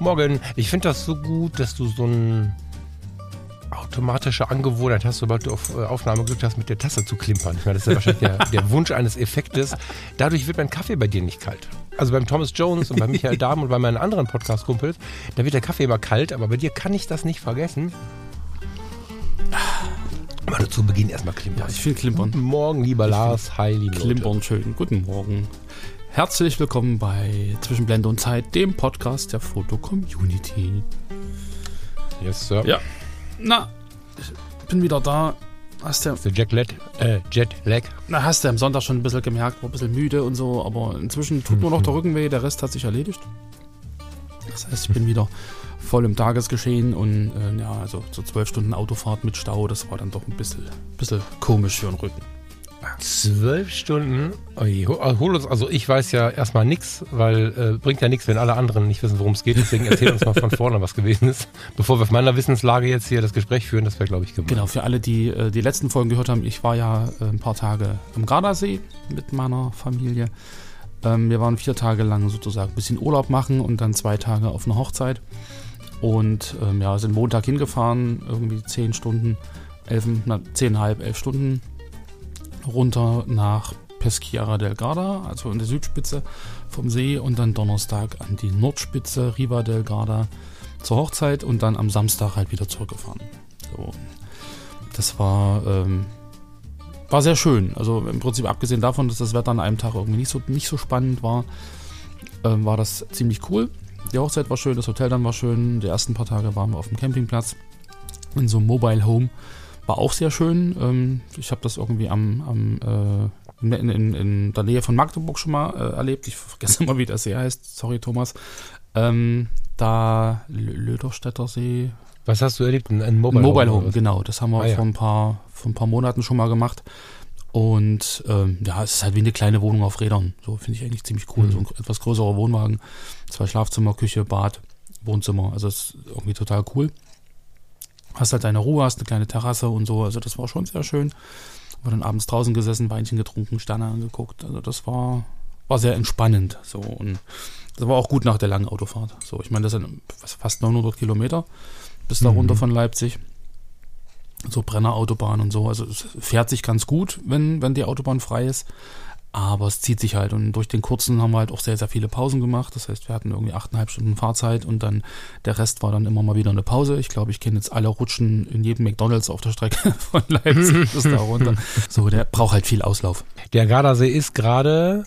Morgen. Ich finde das so gut, dass du so ein automatische Angewohnheit hast, sobald du auf äh, Aufnahme gedrückt hast, mit der Tasse zu klimpern. Ich meine, das ist ja wahrscheinlich der, der, Wunsch eines Effektes. Dadurch wird mein Kaffee bei dir nicht kalt. Also beim Thomas Jones und bei Michael Dahm und bei meinen anderen Podcast-Kumpels, da wird der Kaffee immer kalt, aber bei dir kann ich das nicht vergessen. Nur zu Beginn erstmal klimpern. Ja, ich will klimpern. Guten Morgen, lieber ich Lars. Hi, liebe Klimpern, schön. Guten Morgen. Herzlich willkommen bei Zwischenblende und Zeit, dem Podcast der Foto-Community. Yes, Sir. Ja. Na, ich bin wieder da. Hast du. Der Jet Lag, äh, Jet Lag. Na, hast du am Sonntag schon ein bisschen gemerkt, war ein bisschen müde und so, aber inzwischen tut nur noch der Rücken weh, der Rest hat sich erledigt. Das heißt, ich bin wieder voll im Tagesgeschehen und äh, ja, also so zwölf Stunden Autofahrt mit Stau, das war dann doch ein bisschen, bisschen komisch für den Rücken. Zwölf Stunden? Hol uns, also ich weiß ja erstmal nichts, weil äh, bringt ja nichts, wenn alle anderen nicht wissen, worum es geht. Deswegen erzähl uns mal von vorne, was gewesen ist. Bevor wir auf meiner Wissenslage jetzt hier das Gespräch führen, das wäre, glaube ich, gemein. Genau, für alle, die äh, die letzten Folgen gehört haben, ich war ja äh, ein paar Tage im Gardasee mit meiner Familie. Ähm, wir waren vier Tage lang sozusagen ein bisschen Urlaub machen und dann zwei Tage auf einer Hochzeit. Und ähm, ja, sind Montag hingefahren, irgendwie zehn Stunden, elf, na, zehnhalb, elf Stunden runter nach Peschiera del Garda, also in der Südspitze vom See und dann Donnerstag an die Nordspitze Riva del Garda zur Hochzeit und dann am Samstag halt wieder zurückgefahren. So. Das war, ähm, war sehr schön. Also im Prinzip abgesehen davon, dass das Wetter an einem Tag irgendwie nicht so, nicht so spannend war, ähm, war das ziemlich cool. Die Hochzeit war schön, das Hotel dann war schön. Die ersten paar Tage waren wir auf dem Campingplatz in so einem Mobile Home war auch sehr schön. Ähm, ich habe das irgendwie am, am äh, in, in, in, der Nähe von Magdeburg schon mal äh, erlebt. Ich vergesse immer, wie der See heißt. Sorry, Thomas. Ähm, da Löderstädter See. Was hast du erlebt? Ein Mobile, Mobile Home? Home genau. Das haben wir ah, ja. vor, ein paar, vor ein paar Monaten schon mal gemacht. Und ähm, ja, es ist halt wie eine kleine Wohnung auf Rädern. So finde ich eigentlich ziemlich cool. Mhm. So ein etwas größerer Wohnwagen. Zwei Schlafzimmer, Küche, Bad, Wohnzimmer. Also es ist irgendwie total cool hast halt deine Ruhe, hast eine kleine Terrasse und so. Also das war schon sehr schön. War dann abends draußen gesessen, Weinchen getrunken, Sterne angeguckt. Also das war, war sehr entspannend. So und das war auch gut nach der langen Autofahrt. So, ich meine, das sind fast 900 Kilometer bis da mhm. runter von Leipzig. So Brennerautobahn und so. Also es fährt sich ganz gut, wenn, wenn die Autobahn frei ist. Aber es zieht sich halt und durch den kurzen haben wir halt auch sehr, sehr viele Pausen gemacht. Das heißt, wir hatten irgendwie achteinhalb Stunden Fahrzeit und dann der Rest war dann immer mal wieder eine Pause. Ich glaube, ich kenne jetzt alle Rutschen in jedem McDonalds auf der Strecke von Leipzig bis da runter. So, der braucht halt viel Auslauf. Der Gardasee ist gerade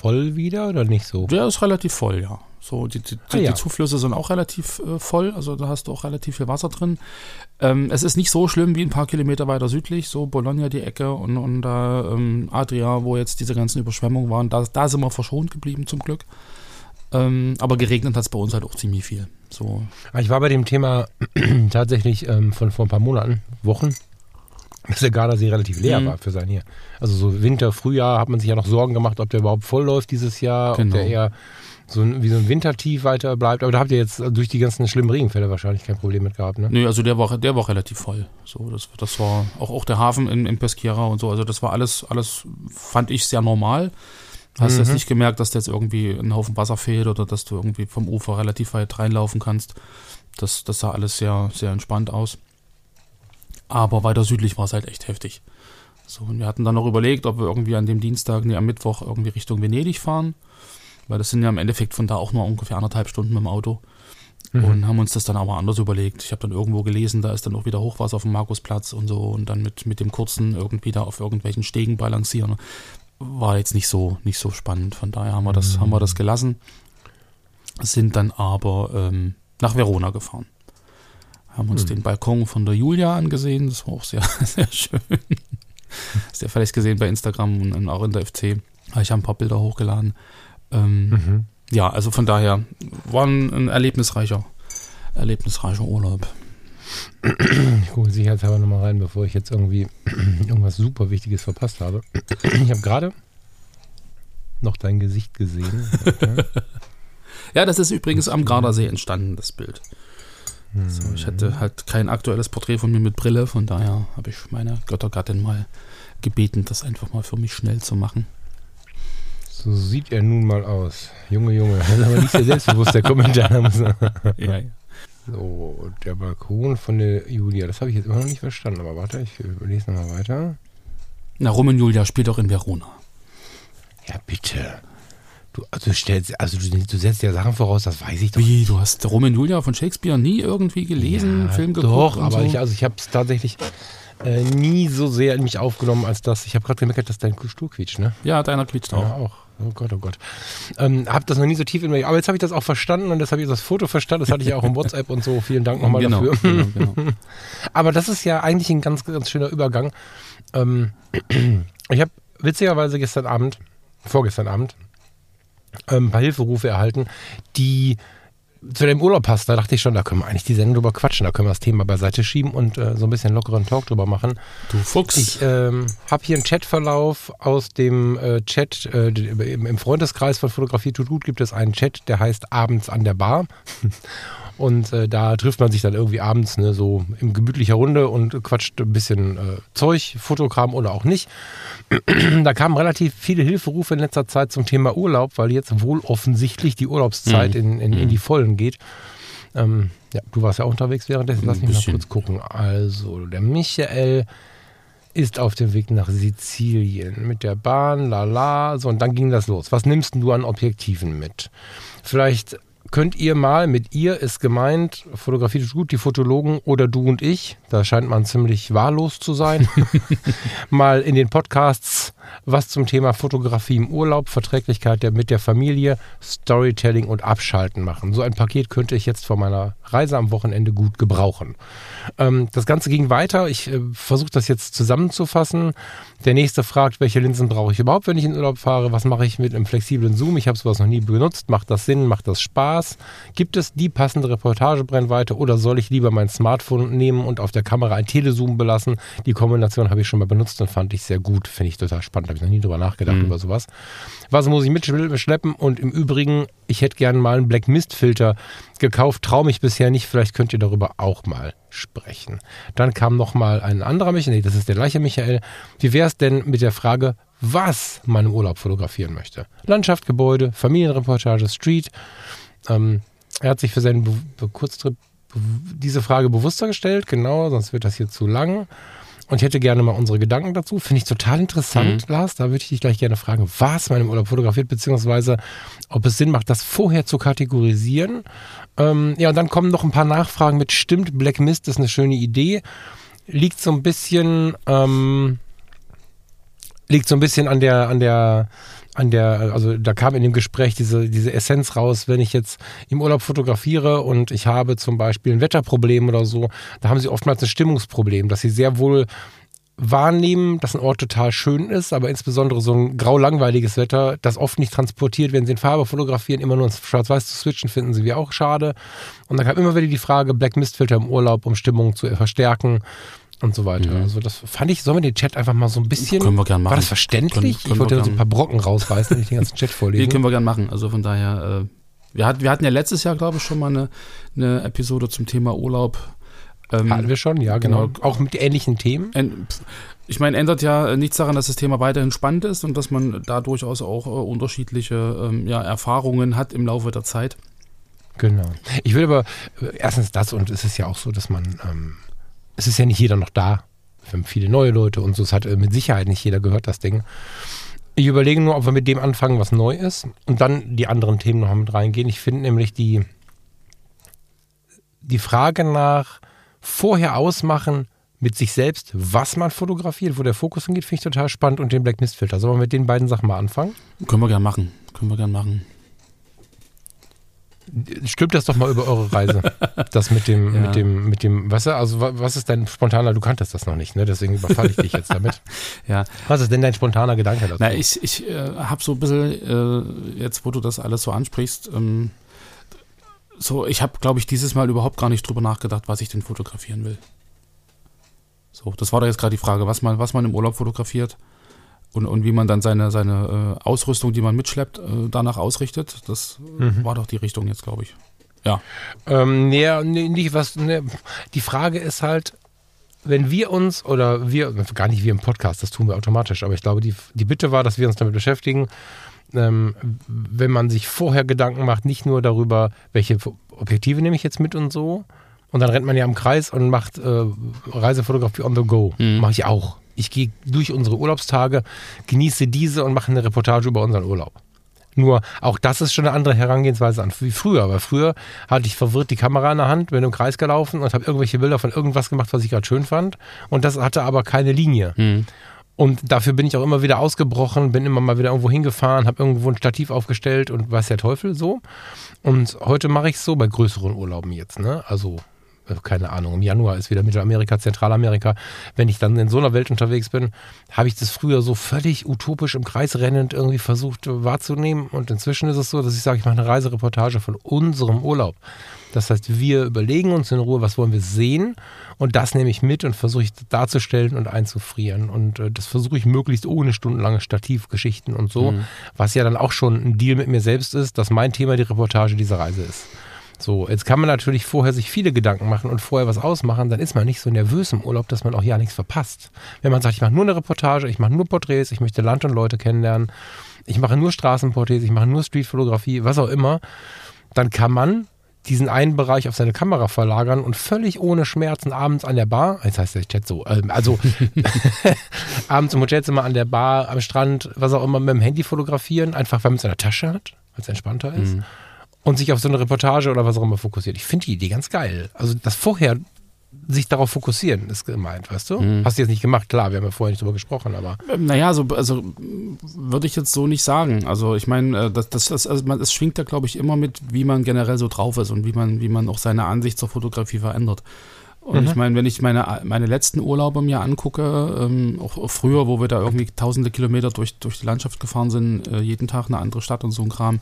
voll wieder oder nicht so? Der ist relativ voll, ja. So, die, die, ah, ja. die Zuflüsse sind auch relativ äh, voll, also da hast du auch relativ viel Wasser drin. Ähm, es ist nicht so schlimm wie ein paar Kilometer weiter südlich, so Bologna die Ecke und, und da ähm, Adria, wo jetzt diese ganzen Überschwemmungen waren. Da, da sind wir verschont geblieben zum Glück. Ähm, aber geregnet hat es bei uns halt auch ziemlich viel. So. Ich war bei dem Thema tatsächlich ähm, von vor ein paar Monaten, Wochen, dass der Gardasee relativ leer mhm. war für sein hier. Also so Winter, Frühjahr hat man sich ja noch Sorgen gemacht, ob der überhaupt voll läuft dieses Jahr, genau. ob der eher so ein, wie so ein Wintertief weiter bleibt. Aber da habt ihr jetzt durch die ganzen schlimmen Regenfälle wahrscheinlich kein Problem mit gehabt, ne? Nee, also der war, der war relativ voll. So, das, das war auch, auch der Hafen in, in Peschiera und so. Also das war alles, alles fand ich sehr normal. Hast mhm. jetzt nicht gemerkt, dass da jetzt irgendwie ein Haufen Wasser fehlt oder dass du irgendwie vom Ufer relativ weit reinlaufen kannst. Das, das sah alles sehr, sehr entspannt aus. Aber weiter südlich war es halt echt heftig. So, und wir hatten dann noch überlegt, ob wir irgendwie an dem Dienstag, nee, am Mittwoch irgendwie Richtung Venedig fahren. Weil das sind ja im Endeffekt von da auch nur ungefähr anderthalb Stunden mit dem Auto. Mhm. Und haben uns das dann aber anders überlegt. Ich habe dann irgendwo gelesen, da ist dann auch wieder Hochwasser auf dem Markusplatz und so und dann mit, mit dem kurzen irgendwie da auf irgendwelchen Stegen balancieren. War jetzt nicht so, nicht so spannend. Von daher haben wir das, mhm. haben wir das gelassen. Sind dann aber ähm, nach Verona gefahren. Haben uns mhm. den Balkon von der Julia angesehen. Das war auch sehr, sehr schön. Hast du ja vielleicht gesehen bei Instagram und auch in der FC. Ich habe ein paar Bilder hochgeladen. Ähm, mhm. ja, also von daher war ein, ein erlebnisreicher, erlebnisreicher Urlaub. Ich gucke sicherheitshalber nochmal rein, bevor ich jetzt irgendwie irgendwas super Wichtiges verpasst habe. Ich habe gerade noch dein Gesicht gesehen. ja, das ist übrigens am Gardasee entstanden, das Bild. So, ich hatte halt kein aktuelles Porträt von mir mit Brille, von daher habe ich meine Göttergattin mal gebeten, das einfach mal für mich schnell zu machen. So sieht er nun mal aus. Junge, Junge. Das ist aber nicht sehr selbstbewusst, der Kommentar. ja, ja. So, der Balkon von der Julia. Das habe ich jetzt immer noch nicht verstanden. Aber warte, ich lese nochmal weiter. Na, Rom und Julia spielt auch in Verona. Ja, bitte. Du, also, stellst, also du, du, setzt ja Sachen voraus, das weiß ich doch. Wie, du hast Rom und Julia von Shakespeare nie irgendwie gelesen, ja, Film geguckt? Doch, aber so? ich, also ich habe es tatsächlich äh, nie so sehr in mich aufgenommen, als dass ich habe gerade gemerkt, dass dein Stuhl quietscht, ne? Ja, deiner quietscht auch. Ja, auch. Oh Gott, oh Gott. Ähm, hab das noch nie so tief in mir. Aber jetzt habe ich das auch verstanden und das habe ich das Foto verstanden. Das hatte ich ja auch im WhatsApp und so. Vielen Dank nochmal genau, dafür. Genau, genau. Aber das ist ja eigentlich ein ganz, ganz schöner Übergang. Ähm, ich habe witzigerweise gestern Abend, vorgestern Abend, ähm, ein paar Hilferufe erhalten, die zu dem Urlaub passt, da dachte ich schon, da können wir eigentlich die Sendung drüber quatschen, da können wir das Thema beiseite schieben und äh, so ein bisschen lockeren Talk drüber machen. Du Fuchs. Ich ähm, habe hier einen Chatverlauf aus dem äh, Chat, äh, im, im Freundeskreis von Fotografie tut gut gibt es einen Chat, der heißt Abends an der Bar. Und äh, da trifft man sich dann irgendwie abends ne, so in gemütlicher Runde und quatscht ein bisschen äh, Zeug, Fotokram oder auch nicht. da kamen relativ viele Hilferufe in letzter Zeit zum Thema Urlaub, weil jetzt wohl offensichtlich die Urlaubszeit mhm. in, in, in, die mhm. Vollen geht. Ähm, ja, du warst ja auch unterwegs währenddessen. Lass mich mal kurz gucken. Also, der Michael ist auf dem Weg nach Sizilien mit der Bahn, lala. So, und dann ging das los. Was nimmst du an Objektiven mit? Vielleicht könnt ihr mal mit ihr ist gemeint, Fotografie ist gut, die Fotologen oder du und ich, da scheint man ziemlich wahllos zu sein, mal in den Podcasts was zum Thema Fotografie im Urlaub, Verträglichkeit mit der Familie, Storytelling und Abschalten machen. So ein Paket könnte ich jetzt vor meiner Reise am Wochenende gut gebrauchen. Ähm, das Ganze ging weiter. Ich äh, versuche das jetzt zusammenzufassen. Der nächste fragt, welche Linsen brauche ich überhaupt, wenn ich in Urlaub fahre? Was mache ich mit einem flexiblen Zoom? Ich habe sowas noch nie benutzt. Macht das Sinn? Macht das Spaß? Gibt es die passende Reportagebrennweite oder soll ich lieber mein Smartphone nehmen und auf der Kamera ein Telezoom belassen? Die Kombination habe ich schon mal benutzt und fand ich sehr gut. Finde ich total spannend. Habe ich noch nie drüber nachgedacht mhm. über sowas. Was muss ich mitschleppen? Und im Übrigen, ich hätte gerne mal einen Black Mist Filter gekauft, traue mich bisher nicht. Vielleicht könnt ihr darüber auch mal sprechen. Dann kam noch mal ein anderer Michael, nee, das ist der gleiche Michael. Wie wäre es denn mit der Frage, was man im Urlaub fotografieren möchte? Landschaft, Gebäude, Familienreportage, Street. Ähm, er hat sich für seinen Be Be Kurztrip diese Frage bewusster gestellt, genau, sonst wird das hier zu lang. Und ich hätte gerne mal unsere Gedanken dazu. Finde ich total interessant, mhm. Lars. Da würde ich dich gleich gerne fragen, was man im Urlaub fotografiert, beziehungsweise ob es Sinn macht, das vorher zu kategorisieren. Ähm, ja, und dann kommen noch ein paar Nachfragen mit, stimmt, Black Mist ist eine schöne Idee. Liegt so ein bisschen, ähm, liegt so ein bisschen an der, an der, an der, also da kam in dem Gespräch diese, diese Essenz raus, wenn ich jetzt im Urlaub fotografiere und ich habe zum Beispiel ein Wetterproblem oder so, da haben sie oftmals ein Stimmungsproblem, dass sie sehr wohl wahrnehmen, dass ein Ort total schön ist, aber insbesondere so ein grau-langweiliges Wetter, das oft nicht transportiert, wenn sie in Farbe fotografieren, immer nur ins Schwarz-Weiß zu switchen, finden sie wie auch schade. Und dann kam immer wieder die Frage, Black Mist Filter im Urlaub, um Stimmung zu verstärken und so weiter. Mhm. Also das fand ich, sollen wir den Chat einfach mal so ein bisschen. Können wir gerne machen. War das verständlich? Können, können ich wollte ja so ein paar Brocken rausreißen, wenn ich den ganzen Chat vorlese. Die können wir gerne machen. Also von daher, äh, wir, hat, wir hatten ja letztes Jahr, glaube ich, schon mal eine, eine Episode zum Thema Urlaub. Ähm, hatten wir schon, ja, genau. genau. Auch mit ähnlichen Themen. Ich meine, ändert ja nichts daran, dass das Thema weiterhin spannend ist und dass man da durchaus auch äh, unterschiedliche ähm, ja, Erfahrungen hat im Laufe der Zeit. Genau. Ich will aber äh, erstens das und es ist ja auch so, dass man ähm, es ist ja nicht jeder noch da. Wir haben viele neue Leute und so. Es hat äh, mit Sicherheit nicht jeder gehört, das Ding. Ich überlege nur, ob wir mit dem anfangen, was neu ist und dann die anderen Themen noch mit reingehen. Ich finde nämlich die, die Frage nach vorher ausmachen mit sich selbst, was man fotografiert, wo der Fokus hingeht, finde ich total spannend und den Black Mist Filter. Sollen wir mit den beiden Sachen mal anfangen? Können wir gerne machen. Können wir gerne machen. Stimmt das doch mal über eure Reise. Das mit dem, ja. mit dem, mit dem, was, also was ist dein spontaner, du kanntest das noch nicht, ne? Deswegen überfalle ich dich jetzt damit. ja. Was ist denn dein spontaner Gedanke dazu? Na, ich, ich äh, habe so ein bisschen, äh, jetzt wo du das alles so ansprichst, ähm, so, ich habe, glaube ich, dieses Mal überhaupt gar nicht drüber nachgedacht, was ich denn fotografieren will. So, das war da jetzt gerade die Frage, was man, was man im Urlaub fotografiert und, und wie man dann seine, seine äh, Ausrüstung, die man mitschleppt, äh, danach ausrichtet. Das mhm. war doch die Richtung jetzt, glaube ich. Ja. Ähm, nee, nee, nicht was. Nee. Die Frage ist halt, wenn wir uns oder wir, gar nicht wir im Podcast, das tun wir automatisch, aber ich glaube, die, die Bitte war, dass wir uns damit beschäftigen, ähm, wenn man sich vorher Gedanken macht, nicht nur darüber, welche Objektive nehme ich jetzt mit und so, und dann rennt man ja im Kreis und macht äh, Reisefotografie on the go. Mhm. Mache ich auch. Ich gehe durch unsere Urlaubstage, genieße diese und mache eine Reportage über unseren Urlaub. Nur auch das ist schon eine andere Herangehensweise an wie früher. Weil früher hatte ich verwirrt die Kamera in der Hand, bin im Kreis gelaufen und habe irgendwelche Bilder von irgendwas gemacht, was ich gerade schön fand. Und das hatte aber keine Linie. Mhm. Und dafür bin ich auch immer wieder ausgebrochen, bin immer mal wieder irgendwo hingefahren, habe irgendwo ein Stativ aufgestellt und weiß der Teufel so. Und heute mache ich es so bei größeren Urlauben jetzt. Ne? Also keine Ahnung, im Januar ist wieder Mittelamerika, Zentralamerika. Wenn ich dann in so einer Welt unterwegs bin, habe ich das früher so völlig utopisch im Kreis rennend irgendwie versucht wahrzunehmen. Und inzwischen ist es so, dass ich sage, ich mache eine Reisereportage von unserem Urlaub. Das heißt, wir überlegen uns in Ruhe, was wollen wir sehen und das nehme ich mit und versuche ich darzustellen und einzufrieren. Und äh, das versuche ich möglichst ohne stundenlange Stativgeschichten und so, mhm. was ja dann auch schon ein Deal mit mir selbst ist, dass mein Thema die Reportage dieser Reise ist. So, jetzt kann man natürlich vorher sich viele Gedanken machen und vorher was ausmachen, dann ist man nicht so nervös im Urlaub, dass man auch ja nichts verpasst. Wenn man sagt, ich mache nur eine Reportage, ich mache nur Porträts, ich möchte Land und Leute kennenlernen, ich mache nur Straßenporträts, ich mache nur Streetfotografie, was auch immer, dann kann man diesen einen Bereich auf seine Kamera verlagern und völlig ohne Schmerzen abends an der Bar, jetzt heißt der Chat so, ähm, also abends im Hotelzimmer an der Bar, am Strand, was auch immer, mit dem Handy fotografieren, einfach weil man es in der Tasche hat, weil es entspannter ist. Mhm und sich auf so eine Reportage oder was auch immer fokussiert. Ich finde die Idee ganz geil. Also das vorher sich darauf fokussieren, ist gemeint, weißt du? Mhm. Hast du jetzt nicht gemacht, klar, wir haben ja vorher nicht drüber gesprochen, aber. Ähm, naja, so, also würde ich jetzt so nicht sagen. Also ich meine, äh, das, das, das, also man, es schwingt ja, glaube ich, immer mit, wie man generell so drauf ist und wie man, wie man auch seine Ansicht zur Fotografie verändert. Und mhm. ich meine, wenn ich meine, meine letzten Urlaube mir angucke, ähm, auch, auch, früher, wo wir da irgendwie tausende Kilometer durch, durch die Landschaft gefahren sind, äh, jeden Tag eine andere Stadt und so ein Kram,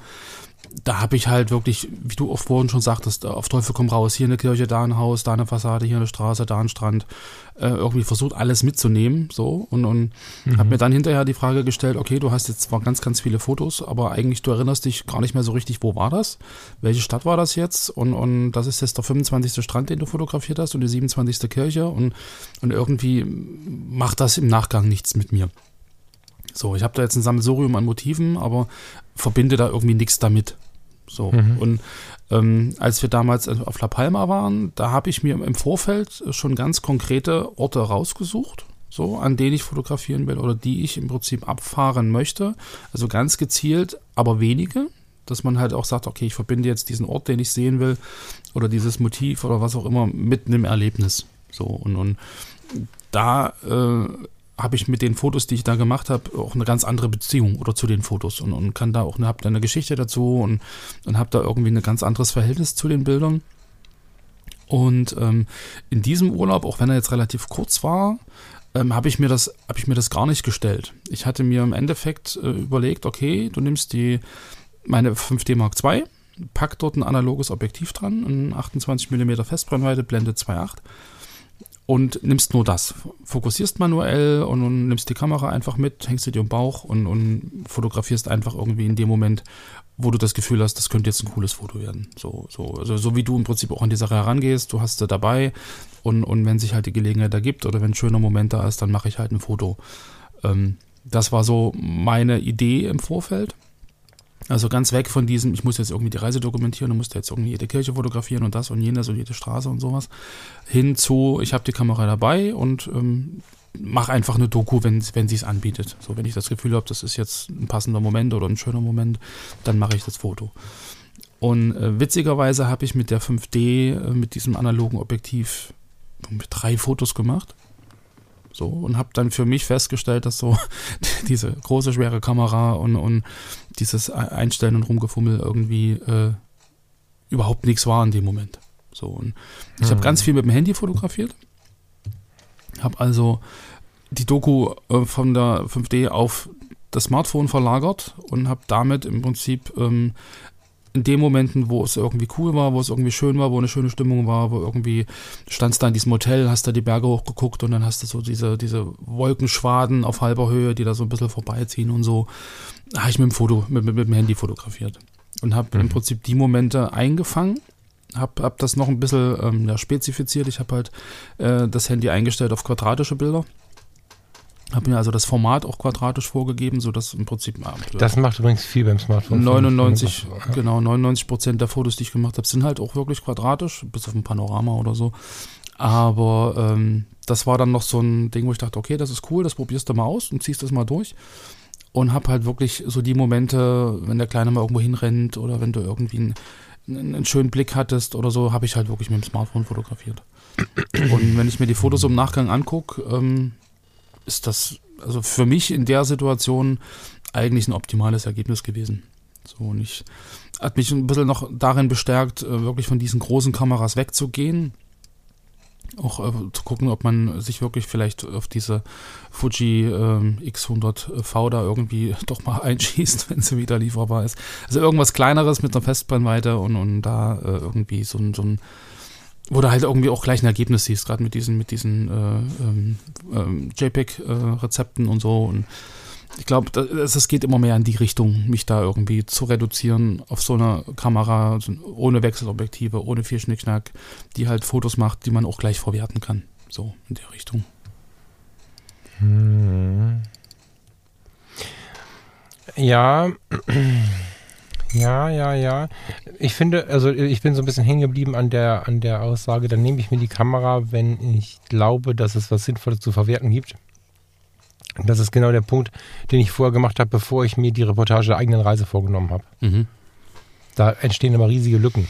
da habe ich halt wirklich, wie du auch vorhin schon sagtest, auf Teufel komm raus, hier eine Kirche, da ein Haus, da eine Fassade, hier eine Straße, da ein Strand, äh, irgendwie versucht alles mitzunehmen, so und, und mhm. habe mir dann hinterher die Frage gestellt, okay, du hast jetzt zwar ganz, ganz viele Fotos, aber eigentlich du erinnerst dich gar nicht mehr so richtig, wo war das, welche Stadt war das jetzt und, und das ist jetzt der 25. Strand, den du fotografiert hast und die 27. Kirche und, und irgendwie macht das im Nachgang nichts mit mir. So, ich habe da jetzt ein Sammelsurium an Motiven, aber verbinde da irgendwie nichts damit. So. Mhm. Und ähm, als wir damals auf La Palma waren, da habe ich mir im Vorfeld schon ganz konkrete Orte rausgesucht, so, an denen ich fotografieren will oder die ich im Prinzip abfahren möchte. Also ganz gezielt, aber wenige. Dass man halt auch sagt, okay, ich verbinde jetzt diesen Ort, den ich sehen will, oder dieses Motiv oder was auch immer mit einem Erlebnis. So, und, und da äh, habe ich mit den Fotos, die ich da gemacht habe, auch eine ganz andere Beziehung oder zu den Fotos und, und kann da auch, habe da eine Geschichte dazu und, und habe da irgendwie ein ganz anderes Verhältnis zu den Bildern. Und ähm, in diesem Urlaub, auch wenn er jetzt relativ kurz war, ähm, habe ich mir das habe ich mir das gar nicht gestellt. Ich hatte mir im Endeffekt äh, überlegt, okay, du nimmst die meine 5D Mark II, pack dort ein analoges Objektiv dran, ein 28 mm Festbrennweite, Blende 2.8 und nimmst nur das. Fokussierst manuell und, und, nimmst die Kamera einfach mit, hängst sie dir im Bauch und, und, fotografierst einfach irgendwie in dem Moment, wo du das Gefühl hast, das könnte jetzt ein cooles Foto werden. So, so, also so wie du im Prinzip auch an die Sache herangehst, du hast sie dabei und, und wenn sich halt die Gelegenheit ergibt oder wenn ein schöner Moment da ist, dann mache ich halt ein Foto. Ähm, das war so meine Idee im Vorfeld. Also ganz weg von diesem, ich muss jetzt irgendwie die Reise dokumentieren und muss jetzt irgendwie jede Kirche fotografieren und das und jenes und jede Straße und sowas. Hin zu, ich habe die Kamera dabei und ähm, mache einfach eine Doku, wenn, wenn sie es anbietet. So, wenn ich das Gefühl habe, das ist jetzt ein passender Moment oder ein schöner Moment, dann mache ich das Foto. Und äh, witzigerweise habe ich mit der 5D, äh, mit diesem analogen Objektiv, drei Fotos gemacht. So, und habe dann für mich festgestellt, dass so diese große, schwere Kamera und, und dieses Einstellen und Rumgefummel irgendwie äh, überhaupt nichts war in dem Moment. So, und ich mhm. habe ganz viel mit dem Handy fotografiert. Habe also die Doku äh, von der 5D auf das Smartphone verlagert und habe damit im Prinzip ähm, in den Momenten, wo es irgendwie cool war, wo es irgendwie schön war, wo eine schöne Stimmung war, wo irgendwie standst da in diesem Hotel, hast da die Berge hochgeguckt und dann hast du so diese, diese Wolkenschwaden auf halber Höhe, die da so ein bisschen vorbeiziehen und so, habe ich mit dem Foto, mit, mit, mit dem Handy fotografiert und habe mhm. im Prinzip die Momente eingefangen habe hab das noch ein bisschen ähm, ja, spezifiziert. Ich habe halt äh, das Handy eingestellt auf quadratische Bilder. Habe mir also das Format auch quadratisch vorgegeben, sodass im Prinzip. Äh, das macht übrigens viel beim Smartphone. 99, ja. genau, 99 Prozent der Fotos, die ich gemacht habe, sind halt auch wirklich quadratisch, bis auf ein Panorama oder so. Aber ähm, das war dann noch so ein Ding, wo ich dachte, okay, das ist cool, das probierst du mal aus und ziehst das mal durch. Und habe halt wirklich so die Momente, wenn der Kleine mal irgendwo hinrennt oder wenn du irgendwie einen, einen schönen Blick hattest oder so, habe ich halt wirklich mit dem Smartphone fotografiert. Und wenn ich mir die Fotos im Nachgang angucke, ähm, ist das also für mich in der Situation eigentlich ein optimales Ergebnis gewesen. So, und ich hat mich ein bisschen noch darin bestärkt, äh, wirklich von diesen großen Kameras wegzugehen. Auch äh, zu gucken, ob man sich wirklich vielleicht auf diese Fuji äh, X100V da irgendwie doch mal einschießt, wenn sie wieder lieferbar ist. Also irgendwas kleineres mit einer Festbrennweite und, und da äh, irgendwie so, so ein wo du halt irgendwie auch gleich ein Ergebnis siehst, gerade mit diesen, mit diesen äh, ähm, ähm JPEG-Rezepten äh, und so. Und ich glaube, es geht immer mehr in die Richtung, mich da irgendwie zu reduzieren auf so einer Kamera ohne Wechselobjektive, ohne viel Schnickschnack, die halt Fotos macht, die man auch gleich verwerten kann. So in der Richtung. Hm. Ja. Ja, ja, ja. Ich finde, also ich bin so ein bisschen hängen geblieben an der, an der Aussage, dann nehme ich mir die Kamera, wenn ich glaube, dass es was Sinnvolles zu verwerten gibt. Das ist genau der Punkt, den ich vorher gemacht habe, bevor ich mir die Reportage der eigenen Reise vorgenommen habe. Mhm. Da entstehen immer riesige Lücken.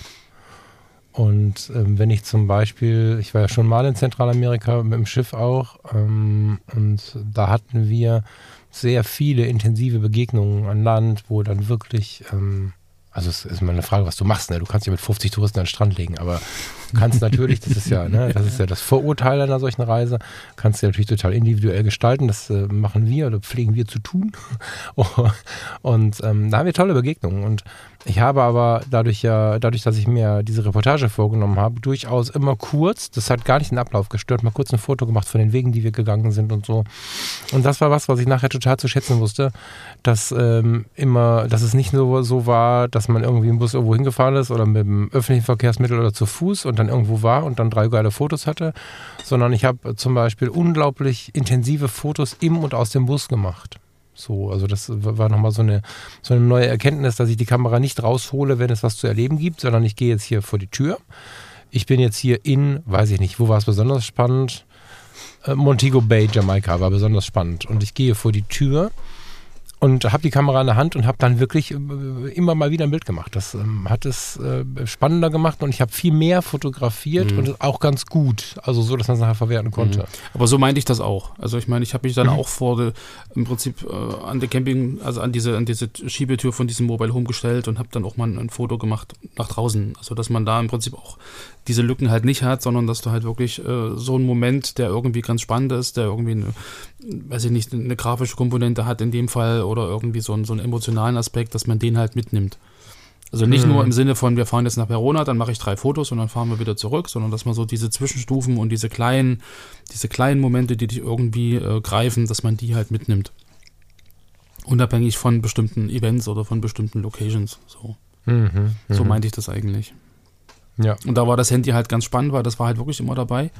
Und ähm, wenn ich zum Beispiel, ich war ja schon mal in Zentralamerika mit dem Schiff auch, ähm, und da hatten wir sehr viele intensive Begegnungen an Land, wo dann wirklich, ähm, also es ist immer eine Frage, was du machst, ne? Du kannst ja mit 50 Touristen an den Strand legen, aber kannst natürlich, das ist ja, ne, das ist ja das Vorurteil einer solchen Reise, kannst du ja natürlich total individuell gestalten, das äh, machen wir oder pflegen wir zu tun. und ähm, da haben wir tolle Begegnungen und ich habe aber dadurch ja, dadurch, dass ich mir diese Reportage vorgenommen habe, durchaus immer kurz, das hat gar nicht den Ablauf gestört, mal kurz ein Foto gemacht von den Wegen, die wir gegangen sind und so. Und das war was, was ich nachher total zu schätzen wusste, dass ähm, immer, dass es nicht nur so war, dass man irgendwie im Bus irgendwo hingefahren ist oder mit dem öffentlichen Verkehrsmittel oder zu Fuß und dann irgendwo war und dann drei geile Fotos hatte, sondern ich habe zum Beispiel unglaublich intensive Fotos im und aus dem Bus gemacht. So, also das war nochmal so eine, so eine neue Erkenntnis, dass ich die Kamera nicht raushole, wenn es was zu erleben gibt, sondern ich gehe jetzt hier vor die Tür. Ich bin jetzt hier in, weiß ich nicht, wo war es besonders spannend? Äh, Montego Bay, Jamaika war besonders spannend. Und ich gehe vor die Tür und habe die Kamera in der Hand und habe dann wirklich äh, immer mal wieder ein Bild gemacht. Das ähm, hat es äh, spannender gemacht und ich habe viel mehr fotografiert mhm. und auch ganz gut, also so, dass man es nachher verwerten konnte. Mhm. Aber so meinte ich das auch. Also ich meine, ich habe mich dann mhm. auch vor de, im Prinzip äh, an der Camping, also an diese an diese Schiebetür von diesem Mobile Home gestellt und habe dann auch mal ein, ein Foto gemacht nach draußen, also dass man da im Prinzip auch diese Lücken halt nicht hat, sondern dass du halt wirklich äh, so einen Moment, der irgendwie ganz spannend ist, der irgendwie eine, weiß ich nicht, eine grafische Komponente hat in dem Fall oder irgendwie so einen, so einen emotionalen Aspekt, dass man den halt mitnimmt. Also nicht mhm. nur im Sinne von, wir fahren jetzt nach Verona, dann mache ich drei Fotos und dann fahren wir wieder zurück, sondern dass man so diese Zwischenstufen und diese kleinen, diese kleinen Momente, die dich irgendwie äh, greifen, dass man die halt mitnimmt. Unabhängig von bestimmten Events oder von bestimmten Locations. So, mhm. so mhm. meinte ich das eigentlich. Ja. Und da war das Handy halt ganz spannend, weil das war halt wirklich immer dabei.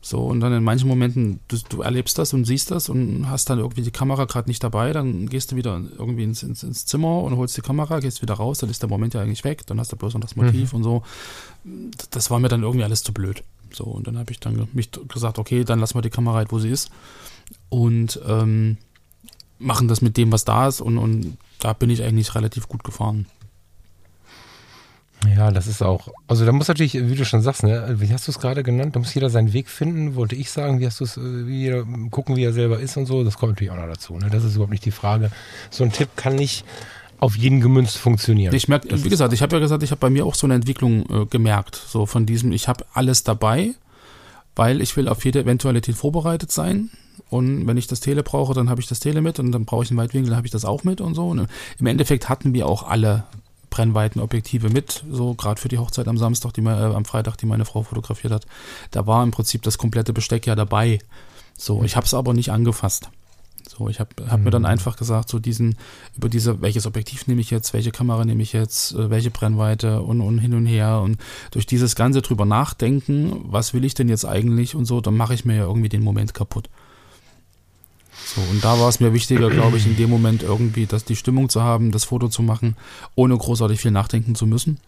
So, und dann in manchen Momenten, du, du erlebst das und siehst das und hast dann irgendwie die Kamera gerade nicht dabei, dann gehst du wieder irgendwie ins, ins, ins, Zimmer und holst die Kamera, gehst wieder raus, dann ist der Moment ja eigentlich weg, dann hast du bloß noch das Motiv mhm. und so. Das war mir dann irgendwie alles zu blöd. So, und dann habe ich dann mich gesagt, okay, dann lassen wir die Kamera halt, wo sie ist. Und ähm, machen das mit dem, was da ist. Und, und da bin ich eigentlich relativ gut gefahren. Ja, das ist auch. Also da muss natürlich, wie du schon sagst, ne, wie hast du es gerade genannt? Da muss jeder seinen Weg finden, wollte ich sagen, wie hast du es, äh, wie jeder gucken, wie er selber ist und so. Das kommt natürlich auch noch dazu. Ne? Das ist überhaupt nicht die Frage. So ein Tipp kann nicht auf jeden gemünzt funktionieren. Ich merke, wie gesagt, ich habe ja gesagt, ich habe bei mir auch so eine Entwicklung äh, gemerkt, so von diesem, ich habe alles dabei, weil ich will auf jede Eventualität vorbereitet sein. Und wenn ich das Tele brauche, dann habe ich das Tele mit und dann brauche ich einen Weitwinkel, dann habe ich das auch mit und so. Und im Endeffekt hatten wir auch alle Brennweitenobjektive mit, so gerade für die Hochzeit am Samstag, die äh, am Freitag, die meine Frau fotografiert hat. Da war im Prinzip das komplette Besteck ja dabei. So, ich habe es aber nicht angefasst. So, ich habe hab mhm. mir dann mhm. einfach gesagt, so diesen, über diese, welches Objektiv nehme ich jetzt, welche Kamera nehme ich jetzt, äh, welche Brennweite und, und hin und her und durch dieses Ganze drüber nachdenken, was will ich denn jetzt eigentlich und so, dann mache ich mir ja irgendwie den Moment kaputt. So, und da war es mir wichtiger, glaube ich, in dem Moment irgendwie, dass die Stimmung zu haben, das Foto zu machen, ohne großartig viel nachdenken zu müssen.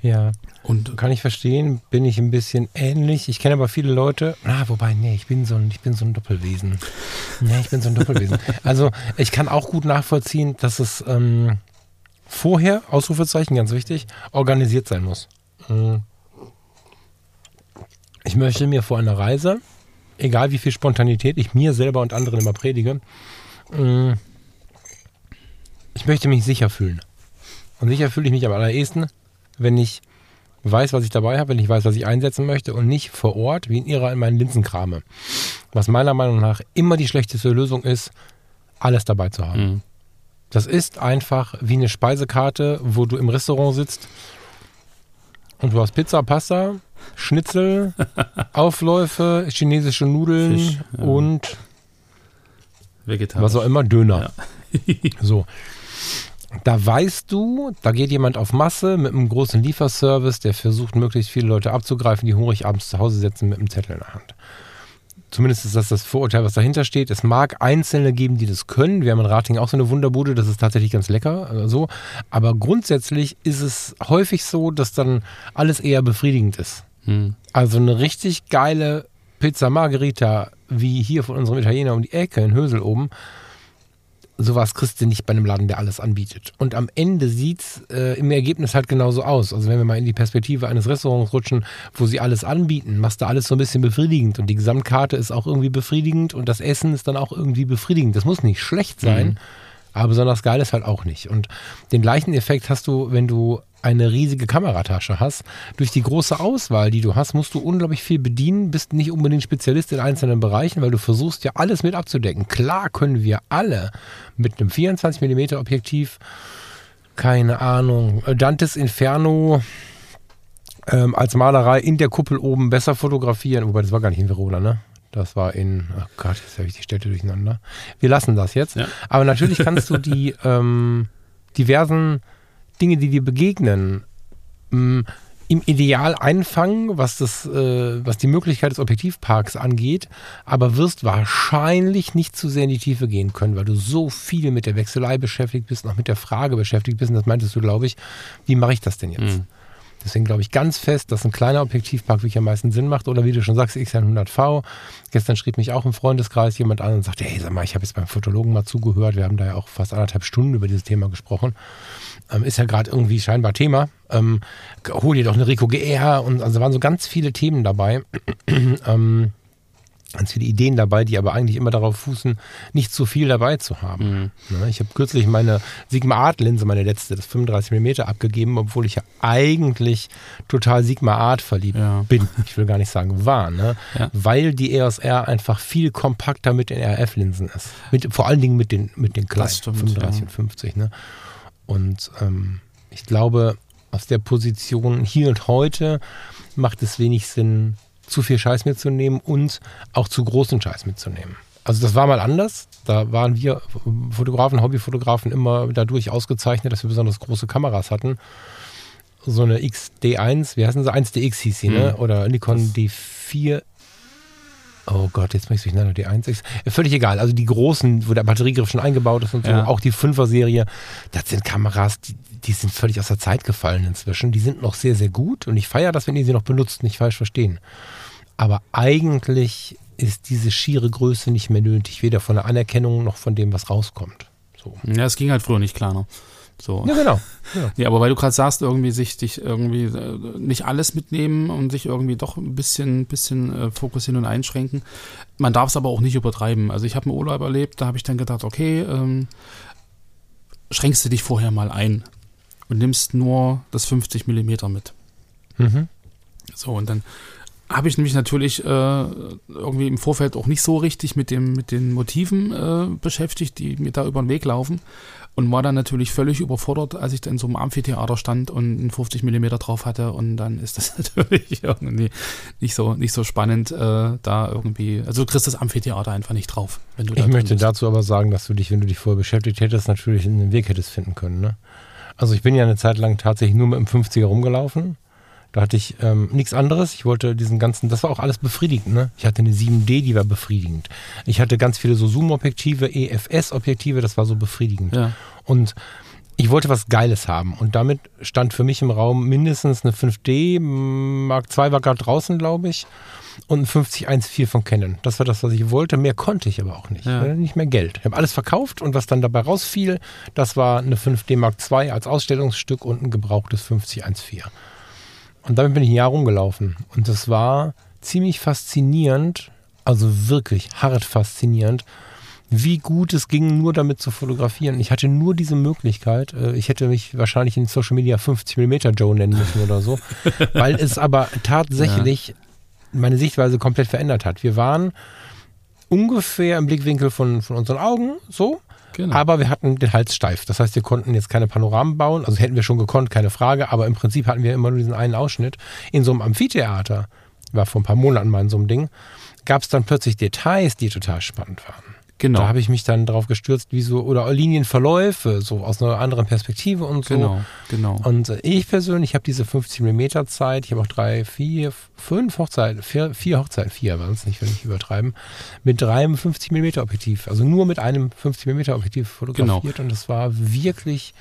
Ja. Und kann ich verstehen, bin ich ein bisschen ähnlich. Ich kenne aber viele Leute, ah, wobei, nee, ich bin so ein, ich bin so ein Doppelwesen. Nee, ich bin so ein Doppelwesen. Also ich kann auch gut nachvollziehen, dass es ähm, vorher, Ausrufezeichen, ganz wichtig, organisiert sein muss. Hm. Ich möchte mir vor einer Reise, egal wie viel Spontanität ich mir selber und anderen immer predige, hm, ich möchte mich sicher fühlen. Und sicher fühle ich mich am allerersten, wenn ich weiß, was ich dabei habe, wenn ich weiß, was ich einsetzen möchte und nicht vor Ort wie in ihrer in meinen Linsen krame. Was meiner Meinung nach immer die schlechteste Lösung ist, alles dabei zu haben. Mhm. Das ist einfach wie eine Speisekarte, wo du im Restaurant sitzt und du hast Pizza, Pasta, Schnitzel, Aufläufe, chinesische Nudeln Fisch, ja. und was auch immer, Döner. Ja. so. Da weißt du, da geht jemand auf Masse mit einem großen Lieferservice, der versucht, möglichst viele Leute abzugreifen, die hungrig abends zu Hause sitzen mit einem Zettel in der Hand. Zumindest ist das das Vorurteil, was dahinter steht. Es mag Einzelne geben, die das können. Wir haben in Rating auch so eine Wunderbude, das ist tatsächlich ganz lecker. Äh, so. Aber grundsätzlich ist es häufig so, dass dann alles eher befriedigend ist. Hm. Also eine richtig geile Pizza Margherita, wie hier von unserem Italiener um die Ecke in Hösel oben, sowas kriegst du nicht bei einem Laden, der alles anbietet. Und am Ende sieht es äh, im Ergebnis halt genauso aus. Also wenn wir mal in die Perspektive eines Restaurants rutschen, wo sie alles anbieten, machst du alles so ein bisschen befriedigend und die Gesamtkarte ist auch irgendwie befriedigend und das Essen ist dann auch irgendwie befriedigend. Das muss nicht schlecht sein, mhm. aber besonders geil ist halt auch nicht. Und den gleichen Effekt hast du, wenn du eine riesige Kameratasche hast. Durch die große Auswahl, die du hast, musst du unglaublich viel bedienen, bist nicht unbedingt Spezialist in einzelnen Bereichen, weil du versuchst ja alles mit abzudecken. Klar können wir alle mit einem 24 mm Objektiv, keine Ahnung, Dantes Inferno ähm, als Malerei in der Kuppel oben besser fotografieren, wobei das war gar nicht in Verona, ne? Das war in, oh Gott, jetzt habe ich die Städte durcheinander. Wir lassen das jetzt. Ja. Aber natürlich kannst du die ähm, diversen Dinge, die dir begegnen, mm, im Ideal einfangen, was, das, äh, was die Möglichkeit des Objektivparks angeht, aber wirst wahrscheinlich nicht zu sehr in die Tiefe gehen können, weil du so viel mit der Wechselei beschäftigt bist, noch mit der Frage beschäftigt bist. Und das meintest du, glaube ich, wie mache ich das denn jetzt? Mhm. Deswegen glaube ich ganz fest, dass ein kleiner Objektivpark wirklich am meisten Sinn macht. Oder wie du schon sagst, X100V. Gestern schrieb mich auch im Freundeskreis jemand an und sagte, hey, sag mal, ich habe jetzt beim Fotologen mal zugehört. Wir haben da ja auch fast anderthalb Stunden über dieses Thema gesprochen. Ähm, ist ja gerade irgendwie scheinbar Thema. Ähm, hol dir doch eine Rico GR und also waren so ganz viele Themen dabei. ähm, ganz viele Ideen dabei, die aber eigentlich immer darauf fußen, nicht zu viel dabei zu haben. Mhm. Ne, ich habe kürzlich meine Sigma Art Linse, meine letzte, das 35 mm abgegeben, obwohl ich ja eigentlich total Sigma Art verliebt ja. bin. Ich will gar nicht sagen war, ne? Ja. weil die EOS R einfach viel kompakter mit den RF-Linsen ist. Mit, vor allen Dingen mit den, mit den kleinen stimmt, 35 ja. und 50. Ne? Und ähm, ich glaube, aus der Position hier und heute macht es wenig Sinn, zu viel Scheiß mitzunehmen und auch zu großen Scheiß mitzunehmen. Also das war mal anders. Da waren wir Fotografen, Hobbyfotografen immer dadurch ausgezeichnet, dass wir besonders große Kameras hatten. So eine XD1, wie heißen sie? 1DX hieß sie, ne? Hm. Oder Nikon D4 Oh Gott, jetzt möchte ich durcheinander die 1 Völlig egal. Also die großen, wo der Batteriegriff schon eingebaut ist und so, ja. auch die 5er Serie, das sind Kameras, die, die, sind völlig aus der Zeit gefallen inzwischen. Die sind noch sehr, sehr gut und ich feiere das, wenn ihr sie noch benutzt, nicht falsch verstehen. Aber eigentlich ist diese schiere Größe nicht mehr nötig, weder von der Anerkennung noch von dem, was rauskommt. So. Ja, es ging halt früher nicht klar. Ne? So. Ja, genau. Ja. ja, aber weil du gerade sagst, irgendwie sich dich irgendwie äh, nicht alles mitnehmen und sich irgendwie doch ein bisschen, bisschen äh, fokussieren und einschränken. Man darf es aber auch nicht übertreiben. Also ich habe einen Urlaub erlebt, da habe ich dann gedacht, okay, ähm, schränkst du dich vorher mal ein und nimmst nur das 50 Millimeter mit. Mhm. So, und dann habe ich nämlich natürlich äh, irgendwie im Vorfeld auch nicht so richtig mit, dem, mit den Motiven äh, beschäftigt, die mir da über den Weg laufen. Und war dann natürlich völlig überfordert, als ich dann so im Amphitheater stand und einen 50 mm drauf hatte. Und dann ist das natürlich irgendwie nicht so, nicht so spannend, äh, da irgendwie. Also du kriegst das Amphitheater einfach nicht drauf. Wenn du ich möchte bist. dazu aber sagen, dass du dich, wenn du dich vorher beschäftigt hättest, natürlich einen Weg hättest finden können. Ne? Also ich bin ja eine Zeit lang tatsächlich nur mit dem 50er rumgelaufen da hatte ich ähm, nichts anderes. Ich wollte diesen ganzen, das war auch alles befriedigend. Ne? Ich hatte eine 7D, die war befriedigend. Ich hatte ganz viele so Zoom-Objektive, EFS-Objektive, das war so befriedigend. Ja. Und ich wollte was Geiles haben. Und damit stand für mich im Raum mindestens eine 5D, Mark II war gerade draußen, glaube ich, und ein 5014 von Canon. Das war das, was ich wollte. Mehr konnte ich aber auch nicht. Ja. Nicht mehr Geld. Ich habe alles verkauft und was dann dabei rausfiel, das war eine 5D Mark II als Ausstellungsstück und ein gebrauchtes 5014. Und damit bin ich ein Jahr rumgelaufen. Und das war ziemlich faszinierend, also wirklich hart faszinierend, wie gut es ging, nur damit zu fotografieren. Ich hatte nur diese Möglichkeit. Äh, ich hätte mich wahrscheinlich in Social Media 50 mm Joe nennen müssen oder so, weil es aber tatsächlich ja. meine Sichtweise komplett verändert hat. Wir waren ungefähr im Blickwinkel von, von unseren Augen so Genau. Aber wir hatten den Hals steif. Das heißt, wir konnten jetzt keine Panoramen bauen. Also hätten wir schon gekonnt, keine Frage. Aber im Prinzip hatten wir immer nur diesen einen Ausschnitt. In so einem Amphitheater, war vor ein paar Monaten mal in so einem Ding, gab es dann plötzlich Details, die total spannend waren. Genau. Da habe ich mich dann drauf gestürzt, wie so, oder Linienverläufe, so aus einer anderen Perspektive und so. Genau, genau. Und äh, ich persönlich habe diese 50 mm Zeit, ich habe auch drei, vier, fünf Hochzeiten, vier, vier Hochzeiten, vier waren es nicht, wenn ich übertreiben, mit drei 50 mm Objektiv, also nur mit einem 50 mm Objektiv fotografiert genau. und das war wirklich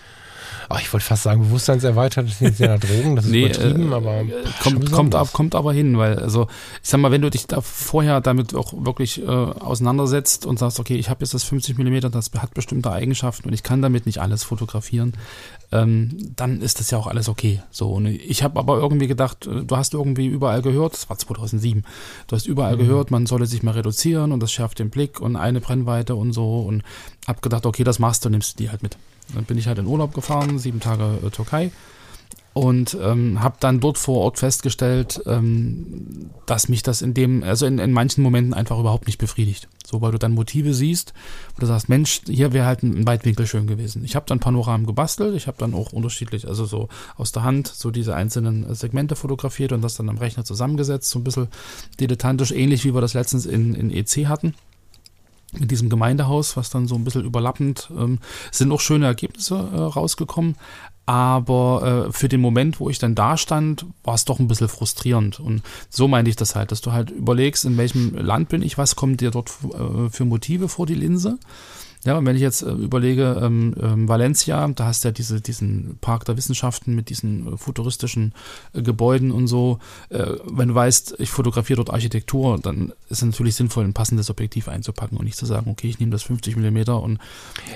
ach, ich wollte fast sagen, bewusstseinserweitert ist ja Drogen, das ist nee, übertrieben, äh, aber kommt, kommt, ab, kommt aber hin, weil, also, ich sag mal, wenn du dich da vorher damit auch wirklich äh, auseinandersetzt und sagst, okay, ich habe jetzt das 50 mm, das hat bestimmte Eigenschaften und ich kann damit nicht alles fotografieren, ähm, dann ist das ja auch alles okay. So, und ich habe aber irgendwie gedacht, äh, du hast irgendwie überall gehört, das war 2007, du hast überall mhm. gehört, man solle sich mal reduzieren und das schärft den Blick und eine Brennweite und so und hab gedacht, okay, das machst du, nimmst du die halt mit. Dann bin ich halt in Urlaub gefahren, sieben Tage äh, Türkei und ähm, habe dann dort vor Ort festgestellt, ähm, dass mich das in dem, also in, in manchen Momenten einfach überhaupt nicht befriedigt. So, weil du dann Motive siehst, wo du sagst, Mensch, hier wäre halt ein Weitwinkel schön gewesen. Ich habe dann Panoramen gebastelt, ich habe dann auch unterschiedlich, also so aus der Hand so diese einzelnen Segmente fotografiert und das dann am Rechner zusammengesetzt, so ein bisschen dilettantisch, ähnlich wie wir das letztens in, in EC hatten mit diesem Gemeindehaus, was dann so ein bisschen überlappend, ähm, sind auch schöne Ergebnisse äh, rausgekommen. Aber äh, für den Moment, wo ich dann da stand, war es doch ein bisschen frustrierend. Und so meinte ich das halt, dass du halt überlegst, in welchem Land bin ich, was kommt dir dort äh, für Motive vor die Linse. Ja, und wenn ich jetzt äh, überlege, ähm, ähm, Valencia, da hast du ja diese, diesen Park der Wissenschaften mit diesen äh, futuristischen äh, Gebäuden und so. Äh, wenn du weißt, ich fotografiere dort Architektur, dann ist es natürlich sinnvoll, ein passendes Objektiv einzupacken und nicht zu sagen, okay, ich nehme das 50 Millimeter und,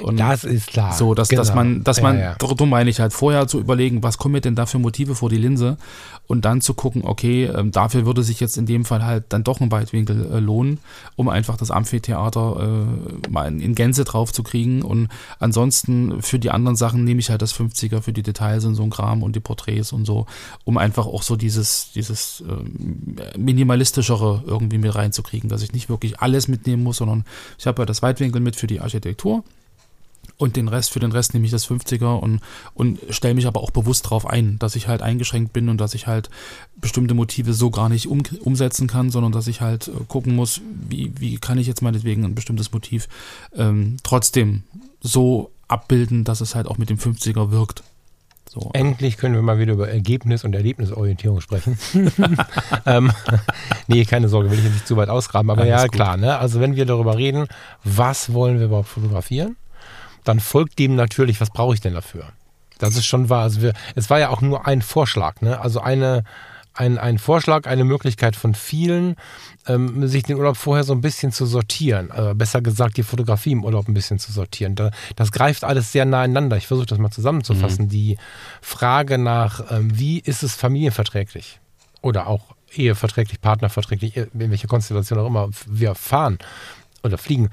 und das ist klar. So, dass, genau. dass man, dass man, ja, ja. darum meine ich halt vorher zu überlegen, was kommen mir denn da für Motive vor die Linse und dann zu gucken, okay, ähm, dafür würde sich jetzt in dem Fall halt dann doch ein Weitwinkel äh, lohnen, um einfach das Amphitheater äh, mal in, in Gänze drauf zu kriegen. Und ansonsten für die anderen Sachen nehme ich halt das 50er für die Details und so ein Kram und die Porträts und so, um einfach auch so dieses, dieses äh, minimalistischere irgendwie mit reinzukriegen, dass ich nicht wirklich alles mitnehmen muss, sondern ich habe ja das Weitwinkel mit für die Architektur und den Rest, für den Rest nehme ich das 50er und, und stelle mich aber auch bewusst darauf ein, dass ich halt eingeschränkt bin und dass ich halt bestimmte Motive so gar nicht um, umsetzen kann, sondern dass ich halt äh, gucken muss, wie, wie kann ich jetzt meinetwegen ein bestimmtes Motiv ähm, trotzdem so abbilden, dass es halt auch mit dem 50er wirkt. So. Endlich können wir mal wieder über Ergebnis und Erlebnisorientierung sprechen. ähm, nee, keine Sorge, will ich jetzt nicht zu weit ausgraben, aber ja, ja klar, ne? Also wenn wir darüber reden, was wollen wir überhaupt fotografieren? Dann folgt dem natürlich, was brauche ich denn dafür? Das ist schon wahr. Also wir, es war ja auch nur ein Vorschlag, ne? Also eine, ein, ein Vorschlag, eine Möglichkeit von vielen, ähm, sich den Urlaub vorher so ein bisschen zu sortieren. Also besser gesagt, die Fotografie im Urlaub ein bisschen zu sortieren. Da, das greift alles sehr nah ineinander. Ich versuche das mal zusammenzufassen. Mhm. Die Frage nach, ähm, wie ist es familienverträglich? Oder auch eheverträglich, partnerverträglich, in welcher Konstellation auch immer wir fahren oder fliegen,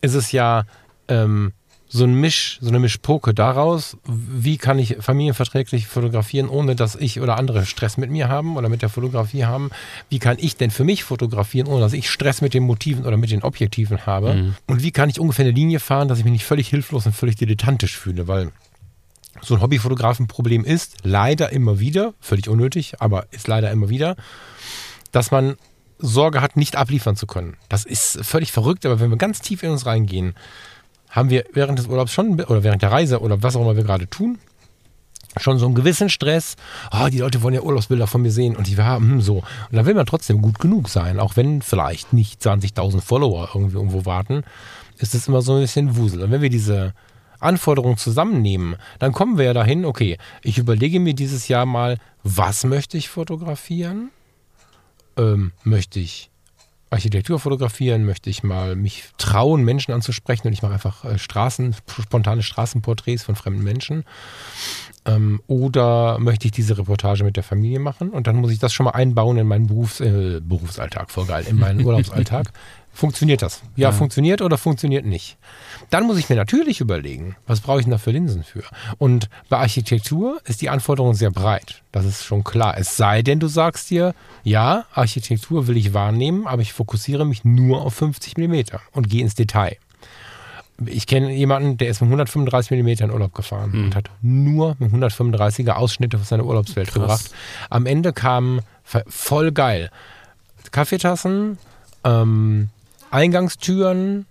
ist es ja, ähm, so ein Misch, so eine Mischpoke daraus, wie kann ich familienverträglich fotografieren, ohne dass ich oder andere Stress mit mir haben oder mit der Fotografie haben? Wie kann ich denn für mich fotografieren, ohne dass ich Stress mit den Motiven oder mit den Objektiven habe? Mhm. Und wie kann ich ungefähr eine Linie fahren, dass ich mich nicht völlig hilflos und völlig dilettantisch fühle? Weil so ein Hobbyfotografenproblem ist leider immer wieder, völlig unnötig, aber ist leider immer wieder, dass man Sorge hat, nicht abliefern zu können. Das ist völlig verrückt, aber wenn wir ganz tief in uns reingehen, haben wir während des Urlaubs schon, oder während der Reise oder was auch immer wir gerade tun, schon so einen gewissen Stress. Oh, die Leute wollen ja Urlaubsbilder von mir sehen und die haben hm, so. Und da will man trotzdem gut genug sein, auch wenn vielleicht nicht 20.000 Follower irgendwie irgendwo warten, ist es immer so ein bisschen Wusel. Und wenn wir diese Anforderungen zusammennehmen, dann kommen wir ja dahin, okay, ich überlege mir dieses Jahr mal, was möchte ich fotografieren? Ähm, möchte ich Architektur fotografieren, möchte ich mal mich trauen, Menschen anzusprechen und ich mache einfach äh, Straßen, spontane Straßenporträts von fremden Menschen. Ähm, oder möchte ich diese Reportage mit der Familie machen und dann muss ich das schon mal einbauen in meinen Berufs, äh, Berufsalltag, voll geil, in meinen Urlaubsalltag. Funktioniert das? Ja, ja, funktioniert oder funktioniert nicht? Dann muss ich mir natürlich überlegen, was brauche ich denn da für Linsen für? Und bei Architektur ist die Anforderung sehr breit. Das ist schon klar. Es sei denn, du sagst dir, ja, Architektur will ich wahrnehmen, aber ich fokussiere mich nur auf 50 mm und gehe ins Detail. Ich kenne jemanden, der ist mit 135 mm in Urlaub gefahren hm. und hat nur mit 135er Ausschnitte von seiner Urlaubswelt Krass. gebracht. Am Ende kam voll geil. Kaffeetassen, ähm, Eingangstüren,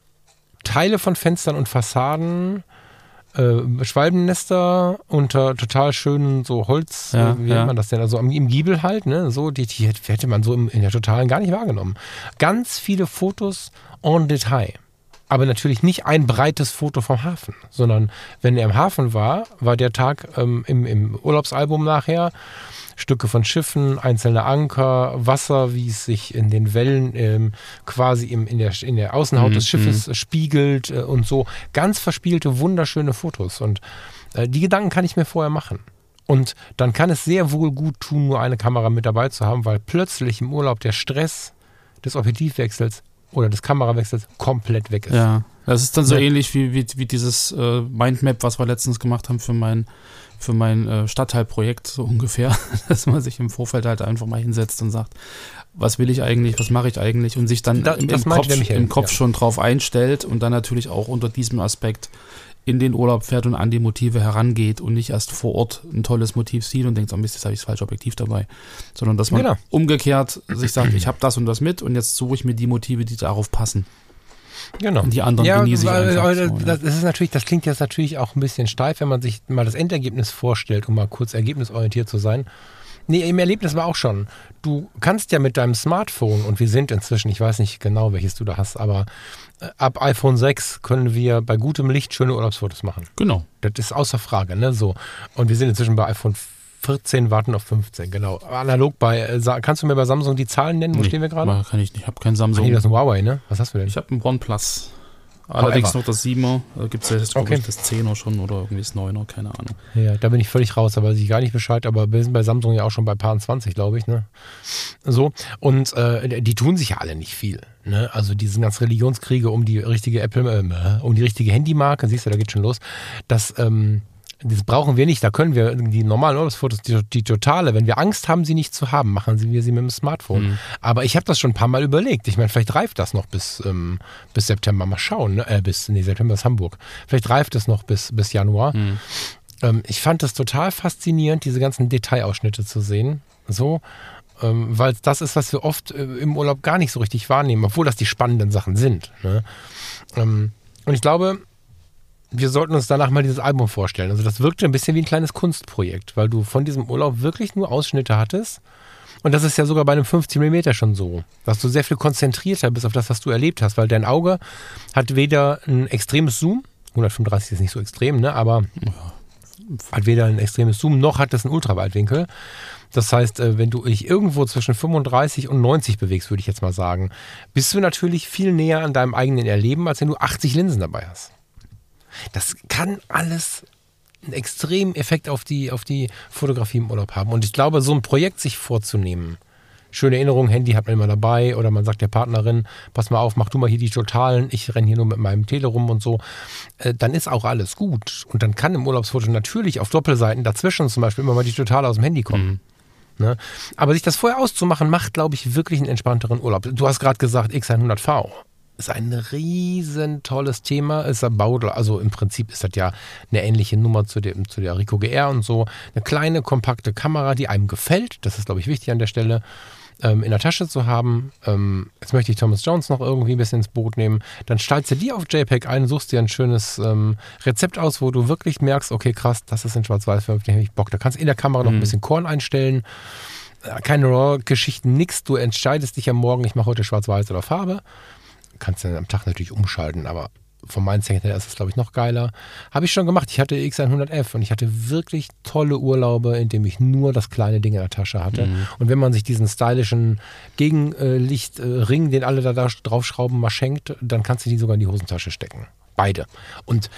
Teile von Fenstern und Fassaden, äh, Schwalbennester unter total schönen so Holz, ja, äh, wie nennt man das denn? Also im Giebel halt, ne? So, die, die hätte man so im, in der Totalen gar nicht wahrgenommen. Ganz viele Fotos en Detail. Aber natürlich nicht ein breites Foto vom Hafen, sondern wenn er im Hafen war, war der Tag ähm, im, im Urlaubsalbum nachher Stücke von Schiffen, einzelne Anker, Wasser, wie es sich in den Wellen ähm, quasi im, in, der, in der Außenhaut mhm. des Schiffes mhm. spiegelt äh, und so. Ganz verspielte, wunderschöne Fotos. Und äh, die Gedanken kann ich mir vorher machen. Und dann kann es sehr wohl gut tun, nur eine Kamera mit dabei zu haben, weil plötzlich im Urlaub der Stress des Objektivwechsels oder des Kamerawechsels komplett weg ist. Ja, das ist dann so ja. ähnlich wie, wie, wie dieses äh, Mindmap, was wir letztens gemacht haben für mein für mein äh, Stadtteilprojekt so ungefähr, dass man sich im Vorfeld halt einfach mal hinsetzt und sagt, was will ich eigentlich, was mache ich eigentlich und sich dann da, im, im Kopf, im Kopf ja. schon drauf einstellt und dann natürlich auch unter diesem Aspekt in den Urlaub fährt und an die Motive herangeht und nicht erst vor Ort ein tolles Motiv sieht und denkt, oh Mist, jetzt habe ich das falsche Objektiv dabei, sondern dass man genau. umgekehrt sich sagt, ich habe das und das mit und jetzt suche ich mir die Motive, die darauf passen. Genau. Und die anderen ja, genieße ich einfach so, das, ist natürlich, das klingt jetzt natürlich auch ein bisschen steif, wenn man sich mal das Endergebnis vorstellt, um mal kurz ergebnisorientiert zu sein. Nee, im Erlebnis war auch schon. Du kannst ja mit deinem Smartphone, und wir sind inzwischen, ich weiß nicht genau, welches du da hast, aber äh, ab iPhone 6 können wir bei gutem Licht schöne Urlaubsfotos machen. Genau. Das ist außer Frage, ne? So. Und wir sind inzwischen bei iPhone 14 warten auf 15, genau. Analog bei, äh, kannst du mir bei Samsung die Zahlen nennen? Wo nee, stehen wir gerade? Kann ich nicht, ich habe kein Samsung. Ach nee, das ist ein Huawei, ne? Was hast du denn? Ich habe ein OnePlus. Allerdings noch das 7er, da gibt es ja jetzt, okay. ich, das 10er schon oder irgendwie das 9er, keine Ahnung. Ja, da bin ich völlig raus, da weiß ich gar nicht Bescheid, aber wir sind bei Samsung ja auch schon bei Paar 20, glaube ich, ne? So, und äh, die tun sich ja alle nicht viel, ne? Also diese ganzen Religionskriege um die richtige Apple, äh, um die richtige Handymarke, siehst du, da geht schon los, das, ähm, das brauchen wir nicht. Da können wir die normalen Urlaubsfotos, die, die, totale, wenn wir Angst haben, sie nicht zu haben, machen wir sie mit dem Smartphone. Mhm. Aber ich habe das schon ein paar Mal überlegt. Ich meine, vielleicht reift das noch bis, ähm, bis September. Mal schauen. Ne? Äh, bis, nee, September ist Hamburg. Vielleicht reift es noch bis, bis Januar. Mhm. Ähm, ich fand es total faszinierend, diese ganzen Detailausschnitte zu sehen. So, ähm, weil das ist, was wir oft äh, im Urlaub gar nicht so richtig wahrnehmen, obwohl das die spannenden Sachen sind. Ne? Ähm, und ich glaube, wir sollten uns danach mal dieses Album vorstellen. Also das wirkte ein bisschen wie ein kleines Kunstprojekt, weil du von diesem Urlaub wirklich nur Ausschnitte hattest. Und das ist ja sogar bei einem 50 mm schon so, dass du sehr viel konzentrierter bist auf das, was du erlebt hast, weil dein Auge hat weder ein extremes Zoom, 135 ist nicht so extrem, ne, aber hat weder ein extremes Zoom, noch hat es einen Ultraweitwinkel. Das heißt, äh, wenn du dich irgendwo zwischen 35 und 90 bewegst, würde ich jetzt mal sagen, bist du natürlich viel näher an deinem eigenen Erleben, als wenn du 80 Linsen dabei hast. Das kann alles einen extremen Effekt auf die, auf die Fotografie im Urlaub haben. Und ich glaube, so ein Projekt sich vorzunehmen, schöne Erinnerung, Handy hat man immer dabei oder man sagt der Partnerin, pass mal auf, mach du mal hier die Totalen, ich renne hier nur mit meinem Tele rum und so, äh, dann ist auch alles gut. Und dann kann im Urlaubsfoto natürlich auf Doppelseiten dazwischen zum Beispiel immer mal die Totale aus dem Handy kommen. Mhm. Ne? Aber sich das vorher auszumachen, macht, glaube ich, wirklich einen entspannteren Urlaub. Du hast gerade gesagt, X100V ist ein riesen tolles Thema. Ist erbaut, also im Prinzip ist das ja eine ähnliche Nummer zu, dem, zu der Rico GR und so. Eine kleine, kompakte Kamera, die einem gefällt. Das ist, glaube ich, wichtig an der Stelle. Ähm, in der Tasche zu haben. Ähm, jetzt möchte ich Thomas Jones noch irgendwie ein bisschen ins Boot nehmen. Dann stellst du die auf JPEG ein, suchst dir ein schönes ähm, Rezept aus, wo du wirklich merkst, okay, krass, das ist in Schwarz-Weiß, den habe ich Bock. Da kannst du in der Kamera noch ein mhm. bisschen Korn einstellen. Äh, keine RAW-Geschichten, nix. Du entscheidest dich am Morgen, ich mache heute Schwarz-Weiß oder Farbe kannst du dann am Tag natürlich umschalten, aber vom Mindset her ist es, glaube ich, noch geiler. Habe ich schon gemacht. Ich hatte X100F und ich hatte wirklich tolle Urlaube, in dem ich nur das kleine Ding in der Tasche hatte. Mhm. Und wenn man sich diesen stylischen Gegenlichtring, den alle da draufschrauben, mal schenkt, dann kannst du die sogar in die Hosentasche stecken. Beide. Und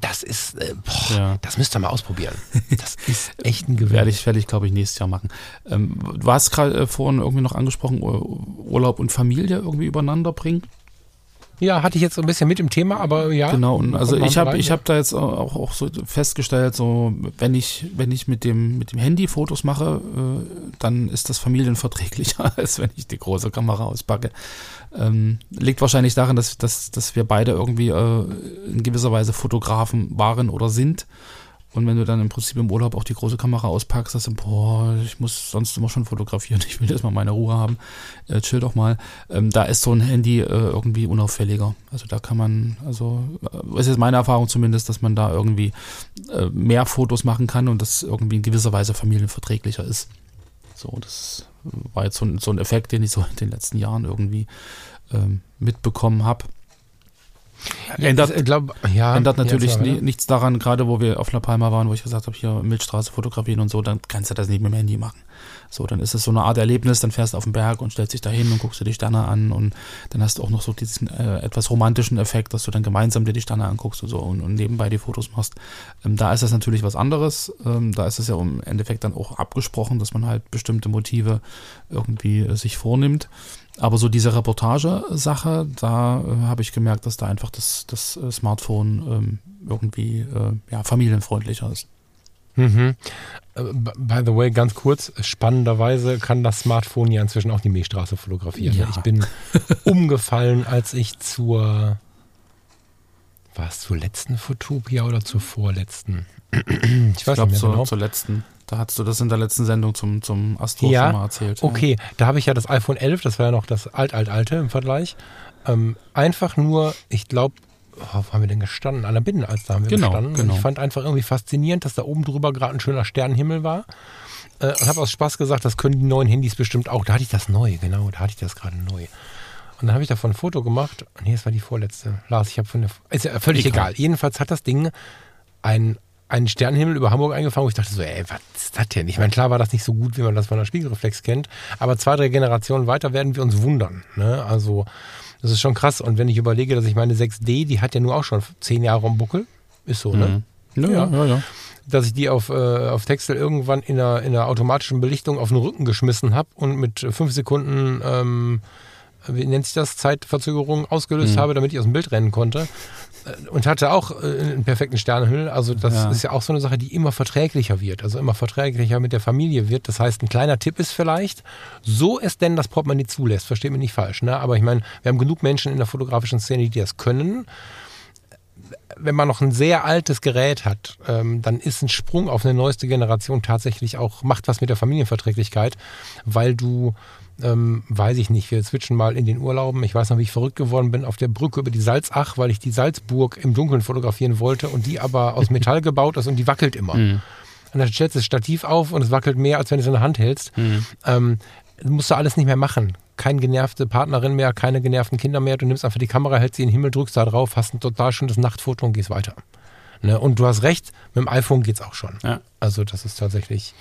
das ist, äh, boah, ja. das müsst ihr mal ausprobieren. Das ist echt ein Gewinn. werde ich, werde ich glaube ich, nächstes Jahr machen. Ähm, du hast gerade äh, vorhin irgendwie noch angesprochen, Urlaub und Familie irgendwie übereinander bringen. Ja, hatte ich jetzt so ein bisschen mit im Thema, aber ja. Genau, also ich habe ich habe da jetzt auch, auch so festgestellt, so wenn ich wenn ich mit dem mit dem Handy Fotos mache, äh, dann ist das familienverträglicher, als wenn ich die große Kamera auspacke. Ähm, liegt wahrscheinlich daran, dass, dass, dass wir beide irgendwie äh, in gewisser Weise Fotografen waren oder sind und wenn du dann im Prinzip im Urlaub auch die große Kamera auspackst, sagst du, boah, ich muss sonst immer schon fotografieren, ich will jetzt mal meine Ruhe haben, äh, chill doch mal. Ähm, da ist so ein Handy äh, irgendwie unauffälliger. Also da kann man, also äh, ist meine Erfahrung zumindest, dass man da irgendwie äh, mehr Fotos machen kann und das irgendwie in gewisser Weise familienverträglicher ist. So, das war jetzt so ein, so ein Effekt, den ich so in den letzten Jahren irgendwie ähm, mitbekommen habe. Ändert, ich glaub, ja, ändert natürlich ja, nie, nichts daran, gerade wo wir auf La Palma waren, wo ich gesagt habe, hier Milchstraße fotografieren und so, dann kannst du das nicht mit dem Handy machen. So, dann ist es so eine Art Erlebnis, dann fährst du auf den Berg und stellst dich da hin und guckst dir die Sterne an und dann hast du auch noch so diesen äh, etwas romantischen Effekt, dass du dann gemeinsam dir die Sterne anguckst und so und, und nebenbei die Fotos machst. Ähm, da ist das natürlich was anderes. Ähm, da ist es ja im Endeffekt dann auch abgesprochen, dass man halt bestimmte Motive irgendwie äh, sich vornimmt. Aber so diese Reportage-Sache, da äh, habe ich gemerkt, dass da einfach das, das äh, Smartphone ähm, irgendwie äh, ja, familienfreundlicher ist. Mhm. Äh, by the way, ganz kurz, spannenderweise kann das Smartphone ja inzwischen auch die Milchstraße fotografieren. Ja. Ich bin umgefallen, als ich zur, war es zur letzten Fotopia oder zur vorletzten? ich weiß ich glaub, nicht mehr genau. zur letzten. Da hast du das in der letzten Sendung zum, zum Astro ja, schon mal erzählt. Okay, ja. da habe ich ja das iPhone 11, das war ja noch das alt-alt-alte im Vergleich. Ähm, einfach nur, ich glaube, wo haben wir denn gestanden? An der Binnenalster haben wir genau, gestanden. Genau. ich fand einfach irgendwie faszinierend, dass da oben drüber gerade ein schöner Sternenhimmel war. Äh, und habe aus Spaß gesagt, das können die neuen Handys bestimmt auch. Da hatte ich das neu, genau, da hatte ich das gerade neu. Und dann habe ich davon ein Foto gemacht. Nee, das war die vorletzte. Lars, ich habe von der. Ist ja völlig egal. Jedenfalls hat das Ding ein einen Sternenhimmel über Hamburg eingefangen, wo ich dachte so, ey, was ist das denn? Ich meine, klar war das nicht so gut, wie man das von der Spiegelreflex kennt, aber zwei, drei Generationen weiter werden wir uns wundern. Ne? Also, das ist schon krass. Und wenn ich überlege, dass ich meine 6D, die hat ja nur auch schon zehn Jahre am Buckel, ist so, ne? Mhm. Ja, ja, ja, ja. Dass ich die auf, äh, auf Texel irgendwann in einer, in einer automatischen Belichtung auf den Rücken geschmissen habe und mit fünf Sekunden ähm, wie nennt sich das, Zeitverzögerung ausgelöst mhm. habe, damit ich aus dem Bild rennen konnte. Äh, und hatte auch äh, einen perfekten Sternenhimmel. Also das ja. ist ja auch so eine Sache, die immer verträglicher wird, also immer verträglicher mit der Familie wird. Das heißt, ein kleiner Tipp ist vielleicht, so es denn das Portemonnaie zulässt, versteht mich nicht falsch, ne? aber ich meine, wir haben genug Menschen in der fotografischen Szene, die das können. Wenn man noch ein sehr altes Gerät hat, ähm, dann ist ein Sprung auf eine neueste Generation tatsächlich auch, macht was mit der Familienverträglichkeit, weil du ähm, weiß ich nicht, wir switchen mal in den Urlauben. Ich weiß noch, wie ich verrückt geworden bin auf der Brücke über die Salzach, weil ich die Salzburg im Dunkeln fotografieren wollte und die aber aus Metall gebaut ist und die wackelt immer. Mhm. Und dann stellst du das Stativ auf und es wackelt mehr, als wenn du es in der Hand hältst. Mhm. Ähm, musst du alles nicht mehr machen. Keine genervte Partnerin mehr, keine genervten Kinder mehr. Du nimmst einfach die Kamera, hältst sie in den Himmel, drückst da drauf, hast ein total schönes Nachtfoto und gehst weiter. Ne? Und du hast recht, mit dem iPhone geht es auch schon. Ja. Also das ist tatsächlich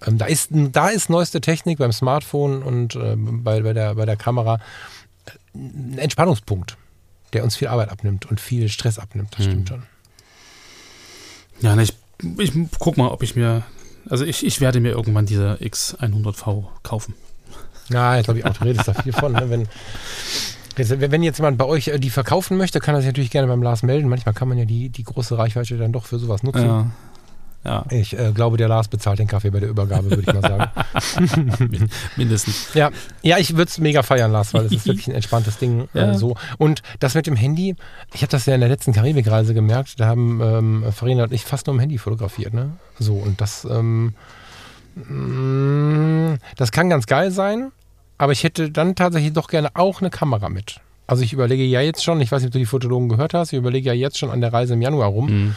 da, ist, da ist neueste Technik beim Smartphone und äh, bei, bei, der, bei der Kamera äh, ein Entspannungspunkt, der uns viel Arbeit abnimmt und viel Stress abnimmt. Das stimmt hm. schon. Ja, ne, ich, ich guck mal, ob ich mir. Also ich, ich werde mir irgendwann diese X100V kaufen. Ja, ich glaube, ich auch, du redest da viel von. Ne? Wenn, wenn jetzt jemand bei euch äh, die verkaufen möchte, kann er sich natürlich gerne beim Lars melden. Manchmal kann man ja die, die große Reichweite dann doch für sowas nutzen. Ja. Ja. Ich äh, glaube, der Lars bezahlt den Kaffee bei der Übergabe, würde ich mal sagen. Mindestens. Ja, ja ich würde es mega feiern, Lars, weil es ist wirklich ein entspanntes Ding. Ja. Äh, so. Und das mit dem Handy, ich habe das ja in der letzten Karibikreise gemerkt, da haben ähm, Farina und ich fast nur im Handy fotografiert. Ne? So, und das, ähm, mh, das kann ganz geil sein, aber ich hätte dann tatsächlich doch gerne auch eine Kamera mit. Also ich überlege ja jetzt schon, ich weiß nicht, ob du die Fotologen gehört hast, ich überlege ja jetzt schon an der Reise im Januar rum Mhm.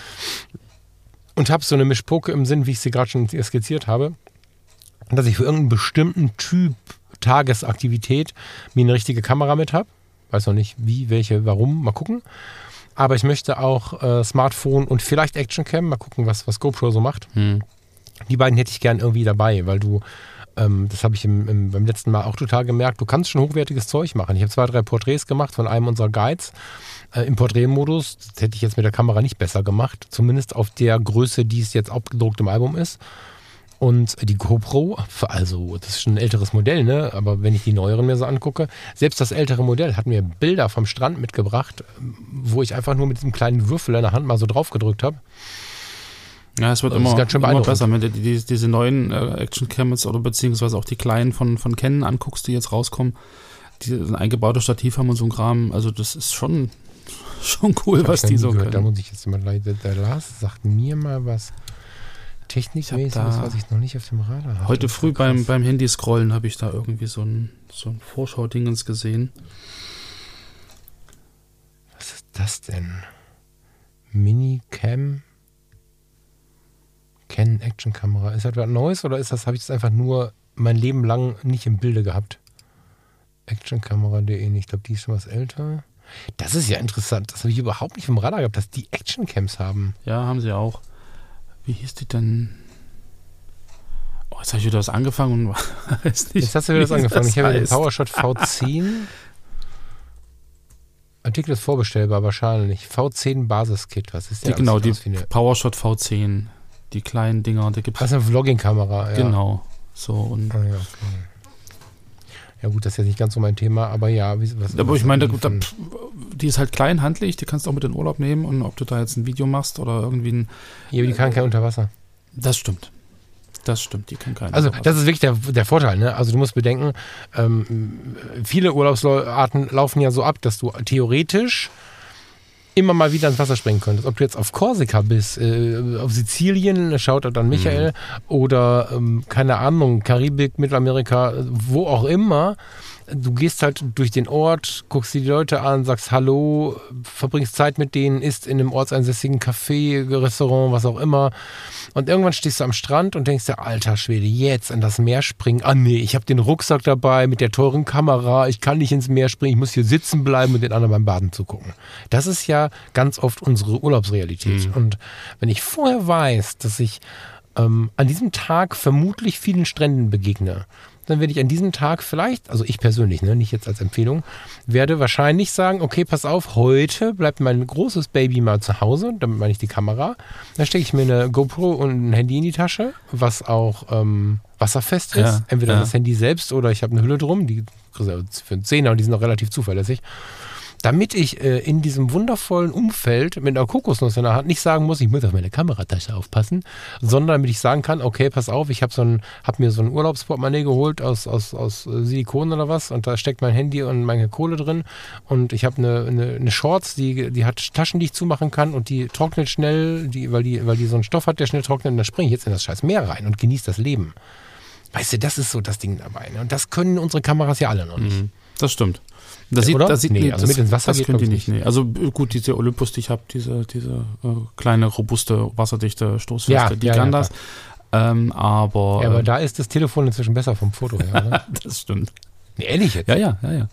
Und habe so eine Mischpoke im Sinn, wie ich sie gerade schon skizziert habe, dass ich für irgendeinen bestimmten Typ Tagesaktivität mir eine richtige Kamera mit habe. Weiß noch nicht wie, welche, warum, mal gucken. Aber ich möchte auch äh, Smartphone und vielleicht Actioncam, mal gucken, was, was GoPro so macht. Mhm. Die beiden hätte ich gern irgendwie dabei, weil du, ähm, das habe ich im, im, beim letzten Mal auch total gemerkt, du kannst schon hochwertiges Zeug machen. Ich habe zwei, drei Porträts gemacht von einem unserer Guides äh, im Porträtmodus. Das hätte ich jetzt mit der Kamera nicht besser gemacht, zumindest auf der Größe, die es jetzt abgedruckt im Album ist. Und die GoPro, also das ist schon ein älteres Modell, ne? aber wenn ich die neueren mir so angucke, selbst das ältere Modell hat mir Bilder vom Strand mitgebracht, wo ich einfach nur mit diesem kleinen Würfel in der Hand mal so drauf gedrückt habe. Ja, es wird immer, immer besser, wenn du die, die, diese neuen äh, Action-Cams oder beziehungsweise auch die kleinen von, von Canon anguckst, die jetzt rauskommen, die ein eingebautes Stativ haben und so ein Kram. Also das ist schon, schon cool, was die so gehört. Da können. muss ich jetzt mal leider, der Lars sagt mir mal was technikmäßiges, da was ich noch nicht auf dem Radar habe. Heute früh beim, beim Handy-Scrollen habe ich da irgendwie so ein, so ein Vorschau-Dingens gesehen. Was ist das denn? Minicam? Canon Action Kamera. Ist das was Neues oder ist das, habe ich das einfach nur mein Leben lang nicht im Bilde gehabt? Actionkamera.de, ich glaube, die ist schon was älter. Das ist ja interessant. Das habe ich überhaupt nicht vom Radar gehabt, dass die Actioncams haben. Ja, haben sie auch. Wie hieß die denn? Oh, jetzt habe ich wieder was angefangen und weiß nicht. Jetzt hast du wieder wie angefangen. Ich habe den. PowerShot V10. Artikel ist vorbestellbar wahrscheinlich. V10 Basiskit. Was ist Die, der? genau, die wie eine- PowerShot V10. Die kleinen Dinger, da gibt Das ist eine Vlogging-Kamera. Ja. Genau. So, und. Ah, ja, okay. ja gut, das ist jetzt nicht ganz so mein Thema, aber ja. Wie, was, Aber was ich meine, die da, die ist halt klein, handlich, die kannst du auch mit in den Urlaub nehmen und ob du da jetzt ein Video machst oder irgendwie ein. ja, aber die kann kein Unterwasser. Das stimmt. Das stimmt, die kann keiner. Also das ist wirklich der, der Vorteil. Ne? Also du musst bedenken, ähm, viele Urlaubsarten laufen ja so ab, dass du theoretisch immer mal wieder ins Wasser springen könntest. Ob du jetzt auf Korsika bist, äh, auf Sizilien, schaut an Michael, oder ähm, keine Ahnung, Karibik, Mittelamerika, wo auch immer. Du gehst halt durch den Ort, guckst dir die Leute an, sagst Hallo, verbringst Zeit mit denen, isst in einem ortsansässigen Café, Restaurant, was auch immer. Und irgendwann stehst du am Strand und denkst dir, alter Schwede, jetzt in das Meer springen. Ah nee, ich habe den Rucksack dabei mit der teuren Kamera, ich kann nicht ins Meer springen, ich muss hier sitzen bleiben und den anderen beim Baden zugucken. Das ist ja ganz oft unsere Urlaubsrealität. Und wenn ich vorher weiß, dass ich ähm, an diesem Tag vermutlich vielen Stränden begegne, dann werde ich an diesem Tag vielleicht, also ich persönlich, ne, nicht jetzt als Empfehlung, werde wahrscheinlich sagen, okay, pass auf, heute bleibt mein großes Baby mal zu Hause, damit meine ich die Kamera. Dann stecke ich mir eine GoPro und ein Handy in die Tasche, was auch ähm, wasserfest ist. Ja, Entweder ja. das Handy selbst oder ich habe eine Hülle drum, die du für einen Zehner und die sind auch relativ zuverlässig. Damit ich äh, in diesem wundervollen Umfeld mit einer Kokosnuss in der Hand nicht sagen muss, ich muss auf meine Kameratasche aufpassen, sondern damit ich sagen kann, okay, pass auf, ich habe so ein, hab mir so ein Urlaubsportemonnaie geholt aus, aus, aus äh, Silikon oder was und da steckt mein Handy und meine Kohle drin und ich habe eine, eine, eine Shorts, die, die hat Taschen, die ich zumachen kann und die trocknet schnell, die, weil, die, weil die so einen Stoff hat, der schnell trocknet und dann springe ich jetzt in das scheiß Meer rein und genieße das Leben. Weißt du, das ist so das Ding dabei. Ne? Und das können unsere Kameras ja alle noch nicht. Mhm. Das stimmt. Das sieht, Oder? das sieht, Nee, nee, also das, mit ins Wasser das geht, die nicht. ich Nee. Also äh, gut, diese Olympus, die ich habe, diese, diese äh, kleine, robuste, wasserdichte Stoßfeste, Ja, die ja, kann ja, das. Ähm, aber Ja, aber äh, da ist das Telefon inzwischen besser vom Foto her, oder? das stimmt. nee, ehrlich jetzt. Ja, ja, ja, ja.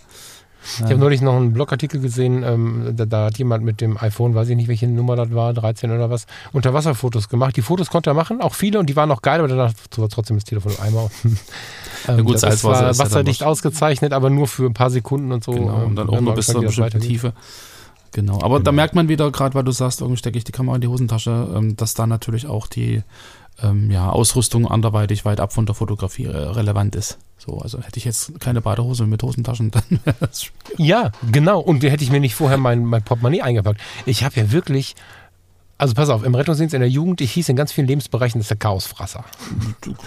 Ich habe neulich noch einen Blogartikel gesehen, ähm, da, da hat jemand mit dem iPhone, weiß ich nicht, welche Nummer das war, 13 oder was, Unterwasserfotos gemacht. Die Fotos konnte er machen, auch viele, und die waren auch geil, aber danach war trotzdem das Telefon im Eimer. ähm, gut, das war ist ja wasserdicht was- ausgezeichnet, aber nur für ein paar Sekunden und so. Genau, und ähm, dann auch nur bis zu gespannt, einer wie das bestimmten. Tiefe. Genau, aber da Genau. merkt man wieder, gerade weil du sagst, irgendwie stecke ich die Kamera in die Hosentasche, ähm, dass da natürlich auch die ähm, ja, Ausrüstung anderweitig weit ab von der Fotografie äh, relevant ist. So, also hätte ich jetzt keine Badehose mit Hosentaschen, dann wäre das schwierig. Ja, genau. Und hätte ich mir nicht vorher mein, mein Portemonnaie eingepackt. Ich habe ja wirklich also pass auf, im Rettungsdienst in der Jugend, ich hieß in ganz vielen Lebensbereichen, das ist der Chaosfresser.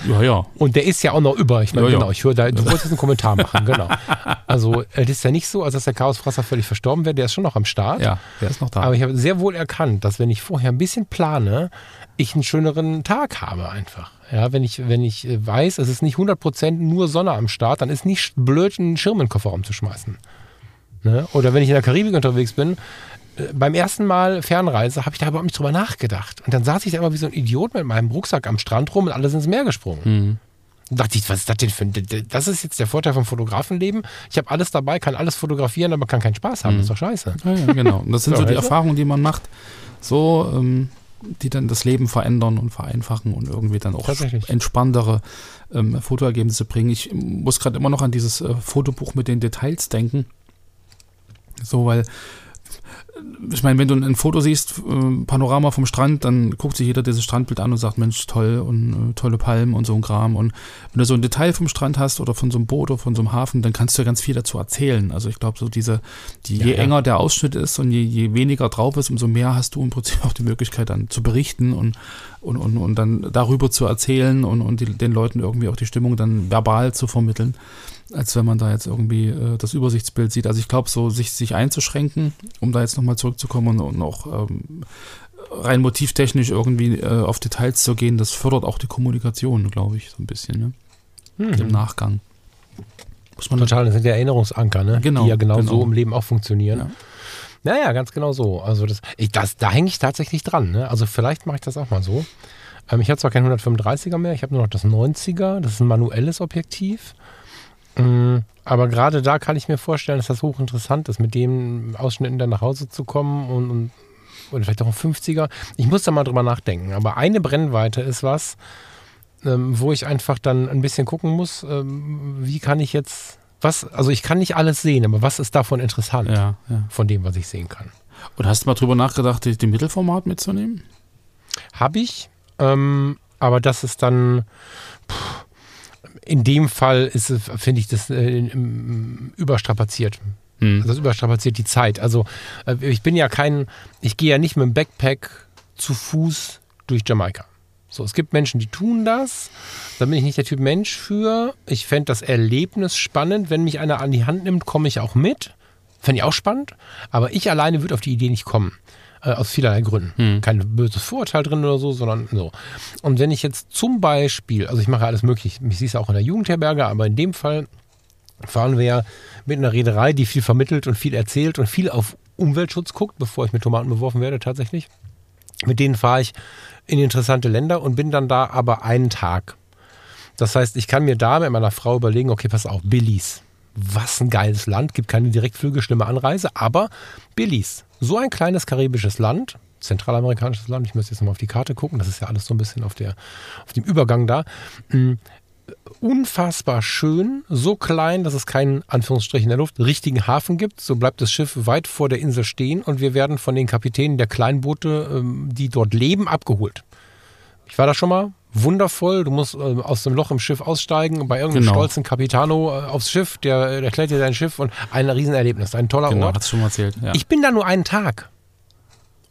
Ja, ja. Und der ist ja auch noch über. Ich meine, Ja, ja. genau, ich höre da, du wolltest einen Kommentar machen, genau. Also, es ist ja nicht so, als dass der Chaosfresser völlig verstorben wäre, der ist schon noch am Start. Ja, der ist noch da. Aber ich habe sehr wohl erkannt, dass wenn ich vorher ein bisschen plane, ich einen schöneren Tag habe einfach. Ja, wenn ich, wenn ich äh, weiß, es ist nicht 100% nur Sonne am Start, dann ist nicht blöd, einen Schirm in den Kofferraum zu schmeißen. Ne? Oder wenn ich in der Karibik unterwegs bin, beim ersten Mal Fernreise habe ich da überhaupt nicht drüber nachgedacht. Und dann saß ich da immer wie so ein Idiot mit meinem Rucksack am Strand rum und alle sind ins Meer gesprungen. Mhm. Und dachte ich, was ist das denn für ein. Das ist jetzt der Vorteil vom Fotografenleben. Ich habe alles dabei, kann alles fotografieren, aber kann keinen Spaß haben. Das ist doch scheiße. Ja, ja, genau. Und das sind So, so die? Erfahrungen, die man macht, so, ähm, die dann das Leben verändern und vereinfachen und irgendwie dann auch entspanntere ähm, Fotoergebnisse bringen. Ich muss gerade immer noch an dieses äh, Fotobuch mit den Details denken. So, weil ich meine, wenn du ein Foto siehst, äh, Panorama vom Strand, dann guckt sich jeder dieses Strandbild an und sagt, Mensch, toll und äh, tolle Palmen und so ein Kram. Und wenn du so ein Detail vom Strand hast oder von so einem Boot oder von so einem Hafen, dann kannst du ja ganz viel dazu erzählen. Also ich glaube, so diese, die, Ja, je ja. enger der Ausschnitt ist und je, je weniger drauf ist, umso mehr hast du im Prinzip auch die Möglichkeit dann zu berichten und, und, und, und dann darüber zu erzählen und, und die, den Leuten irgendwie auch die Stimmung dann verbal zu vermitteln als wenn man da jetzt irgendwie äh, das Übersichtsbild sieht. Also ich glaube, so sich, sich einzuschränken, um da jetzt nochmal zurückzukommen und, und auch ähm, rein motivtechnisch irgendwie äh, auf Details zu gehen, das fördert auch die Kommunikation, glaube ich, so ein bisschen, ne? Im Nachgang. Muss man Total, das sind ja Erinnerungsanker, ne? Genau, die ja genau, genau. so im Leben auch funktionieren. Ja. Naja, ganz genau so. Also das, ich, das, da hänge ich tatsächlich dran. Ne? Also vielleicht mache ich das auch mal so. Ähm, ich habe zwar kein 135er mehr, ich habe nur noch das 90er. Das ist ein manuelles Objektiv. Mm, Aber gerade da kann ich mir vorstellen, dass das hochinteressant ist, mit den Ausschnitten dann nach Hause zu kommen und, und oder vielleicht auch ein 50er. Ich muss da mal drüber nachdenken. Aber eine Brennweite ist was, ähm, wo ich einfach dann ein bisschen gucken muss, ähm, wie kann ich jetzt, was, also ich kann nicht alles sehen, aber was ist davon interessant Ja, ja. von dem, was ich sehen kann? Und hast du mal drüber nachgedacht, die Mittelformat mitzunehmen? Habe ich, ähm, aber das ist dann, pff, in dem Fall ist finde ich das äh, überstrapaziert. Hm. Also das überstrapaziert die Zeit. Also äh, ich bin ja kein, ich gehe ja nicht mit dem Backpack zu Fuß durch Jamaika. So, es gibt Menschen, die tun das. Da bin ich nicht der Typ Mensch für. Ich fände das Erlebnis spannend. Wenn mich einer an die Hand nimmt, komme ich auch mit. Fände ich auch spannend. Aber ich alleine würde auf die Idee nicht kommen. Äh, aus vielerlei Gründen. Hm. Kein böses Vorurteil drin oder so, sondern so. Und wenn ich jetzt zum Beispiel, also ich mache alles möglich, mich siehst du auch in der Jugendherberge, aber in dem Fall fahren wir ja mit einer Reederei, die viel vermittelt und viel erzählt und viel auf Umweltschutz guckt, bevor ich mit Tomaten beworfen werde tatsächlich. Mit denen fahre ich in interessante Länder und bin dann da aber einen Tag. Das heißt, ich kann mir da mit meiner Frau überlegen, okay, pass auf, Billis. Was ein geiles Land, gibt keine Direktflüge, schlimme Anreise, aber Billis. So ein kleines karibisches Land, zentralamerikanisches Land, ich müsste jetzt nochmal auf die Karte gucken, das ist ja alles so ein bisschen auf, der, auf dem Übergang da. Mm, unfassbar schön, so klein, dass es keinen, Anführungsstrichen in der Luft, richtigen Hafen gibt. So bleibt das Schiff weit vor der Insel stehen und wir werden von den Kapitänen der Kleinboote, ähm, die dort leben, abgeholt. Ich war da schon mal. Wundervoll, du musst ähm, aus dem Loch im Schiff aussteigen, bei irgendeinem Genau. stolzen Capitano äh, aufs Schiff, der der erklärt dir dein Schiff und ein Riesenerlebnis, ein toller Genau, Ort. hat's schon mal erzählt. Ja. Ich bin da nur einen Tag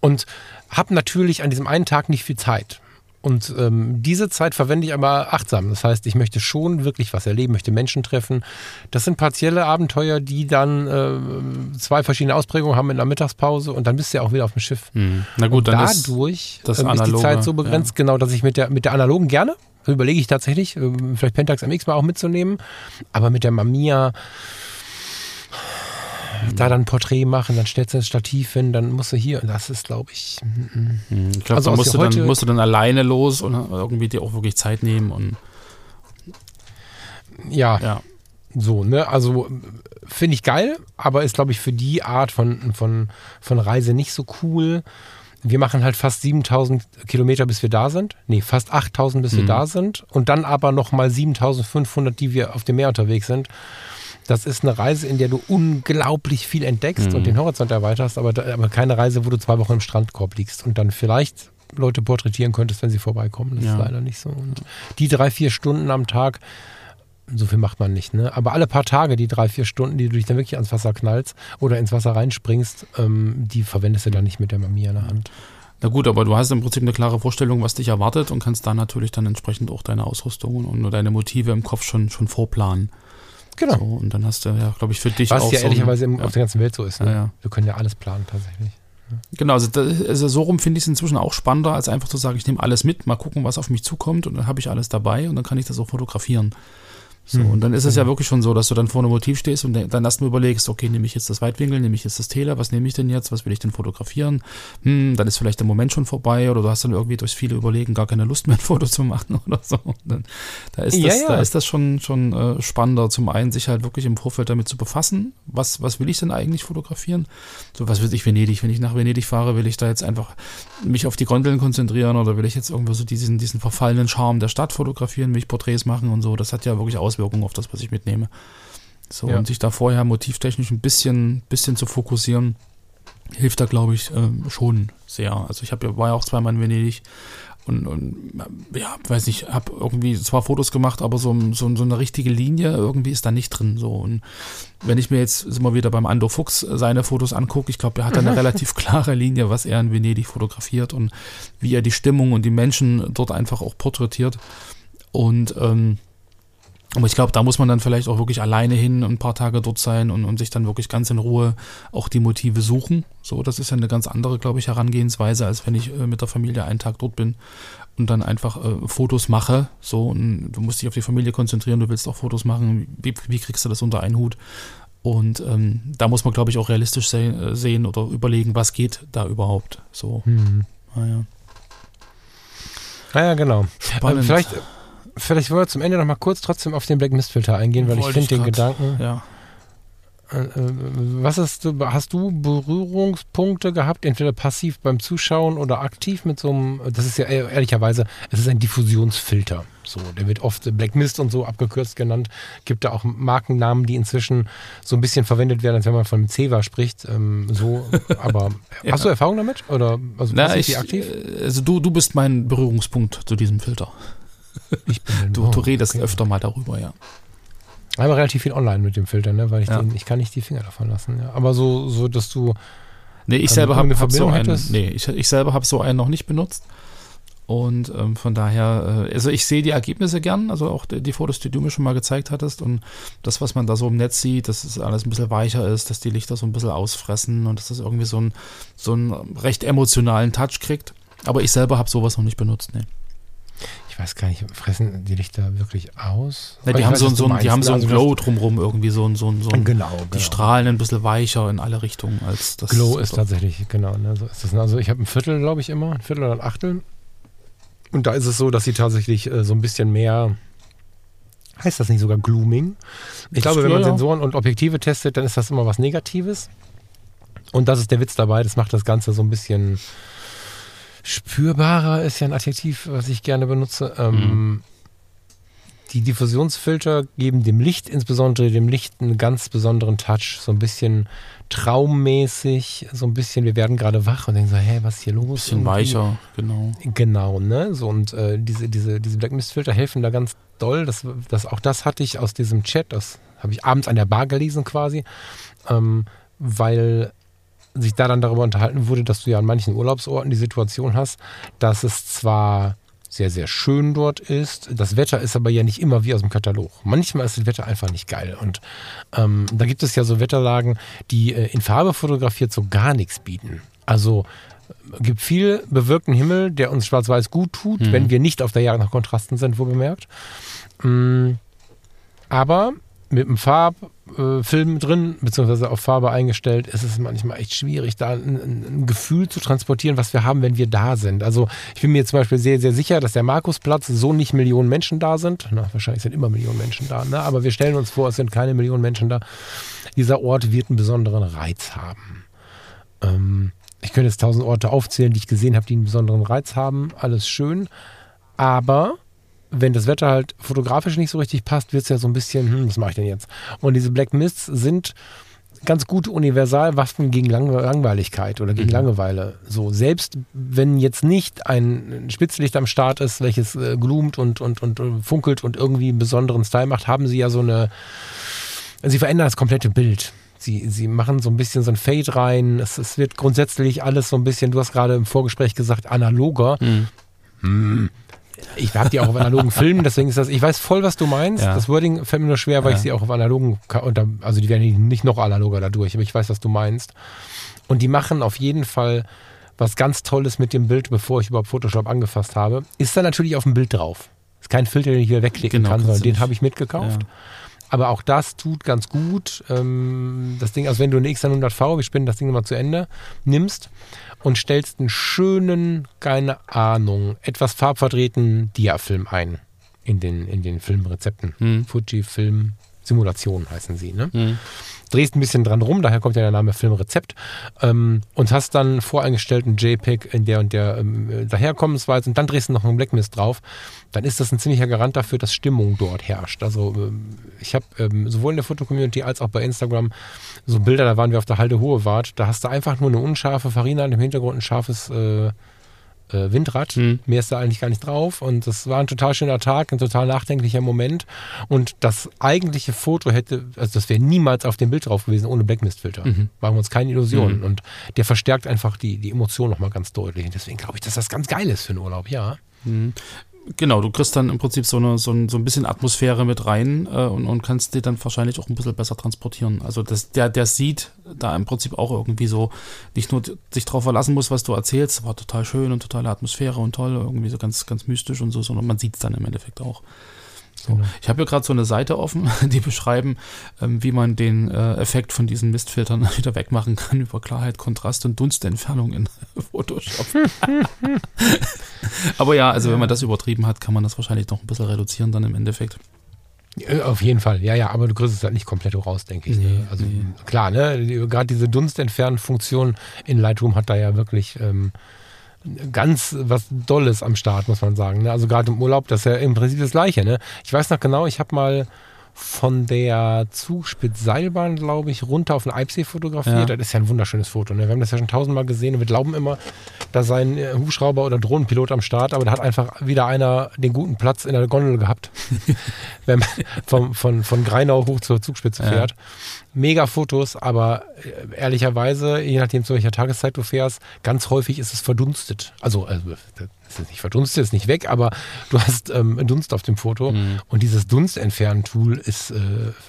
und habe natürlich an diesem einen Tag nicht viel Zeit. Und ähm, diese Zeit verwende ich aber achtsam. Das heißt, ich möchte schon wirklich was erleben, möchte Menschen treffen. Das sind partielle Abenteuer, die dann äh, zwei verschiedene Ausprägungen haben in der Mittagspause und dann bist du ja auch wieder auf dem Schiff. Hm. Na gut, dann ist Dadurch das ähm, ist die Analoge, Zeit so begrenzt, genau, dass ich mit der, mit der analogen gerne, überlege ich tatsächlich, ähm, vielleicht Pentax MX mal auch mitzunehmen, aber mit der Mamiya da dann ein Porträt machen, dann stellst du ein Stativ hin, dann musst du hier, und das ist, glaube ich, Hm, Ich glaube, Also da musst du, dann, musst du dann alleine los und irgendwie dir auch wirklich Zeit nehmen und ja, ja. so, ne, also finde ich geil, aber ist, glaube ich, für die Art von, von, von Reise nicht so cool. Wir machen halt fast 7000 Kilometer, bis wir da sind. Nee, fast 8000, bis wir Mhm. da sind. Und dann aber nochmal 7500, die wir auf dem Meer unterwegs sind. Das ist eine Reise, in der du unglaublich viel entdeckst Mhm. und den Horizont erweiterst, aber, aber keine Reise, wo du zwei Wochen im Strandkorb liegst und dann vielleicht Leute porträtieren könntest, wenn sie vorbeikommen. Das Ja. ist leider nicht so. Und die drei, vier Stunden am Tag, so viel macht man nicht, ne? Aber alle paar Tage, die drei, vier Stunden, die du dich dann wirklich ans Wasser knallst oder ins Wasser reinspringst, ähm, die verwendest du dann nicht mit der Mamiya in der Hand. Na gut, aber du hast im Prinzip eine klare Vorstellung, was dich erwartet und kannst da natürlich dann entsprechend auch deine Ausrüstung und deine Motive im Kopf schon, schon vorplanen. Genau. So, und dann hast du ja, glaube ich, für dich Was auch ja so ehrlicherweise ein, auf der ganzen Welt so ist. Ne? Ja, ja. Wir können ja alles planen tatsächlich. Genau, also, da, also so rum finde ich es inzwischen auch spannender, als einfach zu sagen, ich nehme alles mit, mal gucken, was auf mich zukommt und dann habe ich alles dabei und dann kann ich das auch fotografieren. So, Mhm. und dann ist es ja wirklich schon so, dass du dann vor einem Motiv stehst und dann erstmal überlegst, okay, nehme ich jetzt das Weitwinkel, nehme ich jetzt das Tele, was nehme ich denn jetzt, was will ich denn fotografieren? Hm, dann ist vielleicht der Moment schon vorbei oder du hast dann irgendwie durch viele Überlegen gar keine Lust mehr, ein Foto zu machen oder so. Und dann, da ist Ja, das, ja. da ist das schon, schon äh, spannender, zum einen sich halt wirklich im Vorfeld damit zu befassen, was, was will ich denn eigentlich fotografieren? So, was will ich Venedig? Wenn ich nach Venedig fahre, will ich da jetzt einfach mich auf die Gondeln konzentrieren oder will ich jetzt irgendwo so diesen, diesen verfallenen Charme der Stadt fotografieren, will ich Porträts machen und so. Das hat ja wirklich Auswirkungen auf das, was ich mitnehme. So, Ja. und sich da vorher motivtechnisch ein bisschen, bisschen zu fokussieren, hilft da, glaube ich, ähm, schon sehr. Also ich hab, ja- war ja auch zweimal in Venedig und, und ja, weiß nicht, habe irgendwie zwar Fotos gemacht, aber so, so, so eine richtige Linie irgendwie ist da nicht drin. So. Und wenn ich mir jetzt sind wir wieder beim Ando Fuchs äh, seine Fotos angucke, ich glaube, er hat eine relativ klare Linie, was er in Venedig fotografiert und wie er die Stimmung und die Menschen dort einfach auch porträtiert. Und ähm, aber ich glaube, da muss man dann vielleicht auch wirklich alleine hin und ein paar Tage dort sein und, und sich dann wirklich ganz in Ruhe auch die Motive suchen. So, das ist ja eine ganz andere, glaube ich, Herangehensweise, als wenn ich äh, mit der Familie einen Tag dort bin und dann einfach äh, Fotos mache. So, und du musst dich auf die Familie konzentrieren, du willst auch Fotos machen. Wie, wie kriegst du das unter einen Hut? Und ähm, da muss man, glaube ich, auch realistisch se äh, sehen oder überlegen, was geht da überhaupt. So, Hm. naja. Naja, genau. Spannend. Ähm, vielleicht, vielleicht wollen wir zum Ende noch mal kurz trotzdem auf den Black Mist Filter eingehen, weil Wollte ich finde den. Gedanken. Ja. Äh, äh, was ist, du- hast du Berührungspunkte gehabt, entweder passiv beim Zuschauen oder aktiv mit so einem, das ist ja ehr- ehrlicherweise, es ist ein Diffusionsfilter. So, der wird oft Black Mist und so abgekürzt genannt. Gibt da auch Markennamen, die inzwischen so ein bisschen verwendet werden, als wenn man von Ceva spricht. Ähm, so, aber Ja. hast du Erfahrung damit? Oder also Na, ich, aktiv? äh, also du, du bist mein Berührungspunkt zu diesem Filter. Ich bin Du, du redest okay. öfter mal darüber, ja. Aber relativ viel online mit dem Filter, ne? Weil ich Ja. den, ich kann nicht die Finger davon lassen. Ja. Aber so, so, dass du Nee, ich Ähm, selber habe hab so einen, hättest? nee, ich, ich selber habe so einen noch nicht benutzt. Und ähm, von daher, äh, also ich sehe die Ergebnisse gern, also auch die, die Fotos, die du mir schon mal gezeigt hattest und das, was man da so im Netz sieht, dass es alles ein bisschen weicher ist, dass die Lichter so ein bisschen ausfressen und dass das irgendwie so, ein, so einen recht emotionalen Touch kriegt. Aber ich selber habe sowas noch nicht benutzt, nee. Ich weiß gar nicht, fressen die Lichter wirklich aus? Ja, die haben weiß, so, ein- so, ein- die haben so einen Also Glow drumrum irgendwie, so ein, so ein, so das- ein Genau, Die genau. strahlen ein bisschen weicher in alle Richtungen als das. Glow ist tatsächlich, genau. Ne, so ist das. Also ich habe ein Viertel, glaube ich, immer, ein Viertel oder ein Achtel. Und da ist es so, dass sie tatsächlich äh, so ein bisschen mehr, heißt das nicht sogar Glooming? Ich glaube, wenn man. Sensoren und Objektive testet, dann ist das immer was Negatives. Und das ist der Witz dabei, das macht das Ganze so ein bisschen spürbarer, ist ja ein Adjektiv, was ich gerne benutze. Ähm, Die Diffusionsfilter geben dem Licht, insbesondere dem Licht, einen ganz besonderen Touch. So ein bisschen traummäßig, so ein bisschen, wir werden gerade wach und denken so, hä, was ist hier los? Ein bisschen Irgendwie. weicher, genau. Genau, ne? So und äh, diese, diese, diese Black Mist Filter helfen da ganz doll. Das, das, auch das hatte ich aus diesem Chat, das habe ich abends an der Bar gelesen quasi, ähm, weil sich da dann darüber unterhalten wurde, dass du ja an manchen Urlaubsorten die Situation hast, dass es zwar sehr, sehr schön dort ist. Das Wetter ist aber ja nicht immer wie aus dem Katalog. Manchmal ist das Wetter einfach nicht geil. Und ähm, da gibt es ja so Wetterlagen, die äh, in Farbe fotografiert so gar nichts bieten. Also äh, gibt viel bewölkten Himmel, der uns schwarz-weiß gut tut, Mhm. wenn wir nicht auf der Jagd nach Kontrasten sind, wo bemerkt. Mm, aber mit einem Farbfilm drin, beziehungsweise auf Farbe eingestellt, ist es manchmal echt schwierig, da ein, ein, ein Gefühl zu transportieren, was wir haben, wenn wir da sind. Also ich bin mir zum Beispiel sehr, sehr sicher, dass der Markusplatz so nicht Millionen Menschen da sind. Na, wahrscheinlich sind immer Millionen Menschen da, ne? aber wir stellen uns vor, es sind keine Millionen Menschen da. Dieser Ort wird einen besonderen Reiz haben. Ähm, ich könnte jetzt tausend Orte aufzählen, die ich gesehen habe, die einen besonderen Reiz haben. Alles schön. Aber wenn das Wetter halt fotografisch nicht so richtig passt, wird es ja so ein bisschen, hm, was mache ich denn jetzt? Und diese Black Mists sind ganz gute Universalwaffen gegen Lang Langweiligkeit oder gegen Mhm. Langeweile. So, selbst wenn jetzt nicht ein Spitzlicht am Start ist, welches äh, glumt und, und, und äh, funkelt und irgendwie einen besonderen Style macht, haben sie ja so eine, sie verändern das komplette Bild. Sie, sie machen so ein bisschen so ein Fade rein. Es, es wird grundsätzlich alles so ein bisschen, du hast gerade im Vorgespräch gesagt, analoger. Ich habe die auch auf analogen Filmen, deswegen ist das, ich weiß voll, was du meinst. Ja. Das Wording fällt mir nur schwer, weil Ja. ich sie auch auf analogen, also die werden nicht- noch analoger dadurch, aber ich weiß, was du meinst. Und die machen auf jeden Fall was ganz Tolles mit dem Bild, bevor ich überhaupt Photoshop angefasst habe. Ist da natürlich auf dem Bild drauf. Ist kein Filter, den ich wieder wegklicken Genau, kann, sondern den habe ich mitgekauft. Ja. Aber auch das tut ganz gut. Ähm, das Ding, also wenn du eine X100V, wir spinnen das Ding mal zu Ende, nimmst und stellst einen schönen, keine Ahnung, etwas farbverdrehten Diafilm ein in den, in den Filmrezepten. Hm. Fuji-Film Simulation heißen sie. Ne? Hm. Drehst ein bisschen dran rum, daher kommt ja der Name Filmrezept ähm, und hast dann voreingestellten JPEG in der und der ähm, Daherkommensweise und dann drehst du noch einen Blacklist drauf, dann ist das ein ziemlicher Garant dafür, dass Stimmung dort herrscht. Also ähm, ich habe ähm, sowohl in der Fotocommunity als auch bei Instagram so Bilder, da waren wir auf der Halde Hohe Wart, da hast du einfach nur eine unscharfe Farina und im Hintergrund ein scharfes äh, äh, Windrad. Hm. Mehr ist da eigentlich gar nicht drauf. Und das war ein total schöner Tag, ein total nachdenklicher Moment. Und das eigentliche Foto hätte, also das wäre niemals auf dem Bild drauf gewesen ohne Blackmist-Filter. Mhm. Machen wir uns keine Illusionen. Mhm. Und der verstärkt einfach die, die Emotion nochmal ganz deutlich. Und deswegen glaube ich, dass das ganz geil ist für einen Urlaub, ja. Genau, du kriegst dann im Prinzip so, eine, so, ein, so ein bisschen Atmosphäre mit rein äh, und, und kannst die dann wahrscheinlich auch ein bisschen besser transportieren. Also das, der, der sieht da im Prinzip auch irgendwie so, nicht nur sich drauf verlassen muss, was du erzählst, war total schön und totale Atmosphäre und toll, irgendwie so ganz, ganz mystisch und so, sondern man sieht es dann im Endeffekt auch. So. Genau. Ich habe hier gerade so eine Seite offen, die beschreiben, ähm, wie man den äh, Effekt von diesen Mistfiltern wieder wegmachen kann über Klarheit, Kontrast und Dunstentfernung in Photoshop. Aber ja, also wenn man das übertrieben hat, kann man das wahrscheinlich noch ein bisschen reduzieren dann im Endeffekt. Äh, Auf jeden Fall, ja, ja, aber du kriegst es halt nicht komplett raus, denke ich. Nee, ne? Also nee. klar, ne? Gerade diese Dunstentfernfunktion in Lightroom hat da ja wirklich ähm, ganz was Dolles am Start, muss man sagen. Ne? Also gerade im Urlaub, das ist ja im Prinzip das Gleiche. Ne? Ich weiß noch genau, ich habe mal von der Zugspitzseilbahn, glaube ich, runter auf den Eibsee fotografiert. Ja. Das ist ja ein wunderschönes Foto. Ne? Wir haben das ja schon tausendmal gesehen und wir glauben immer, da sei ein äh, Hubschrauber oder Drohnenpilot am Start, aber da hat einfach wieder einer den guten Platz in der Gondel gehabt, wenn man vom, von, von Greinau hoch zur Zugspitze Ja. fährt. Mega Fotos, aber äh, ehrlicherweise, je nachdem zu welcher Tageszeit du fährst, ganz häufig ist es verdunstet. Also, also ist nicht verdunstet, ist nicht weg, aber du hast ähm, Dunst auf dem Foto. Mhm. Und dieses Dunstentfernen-Tool ist äh,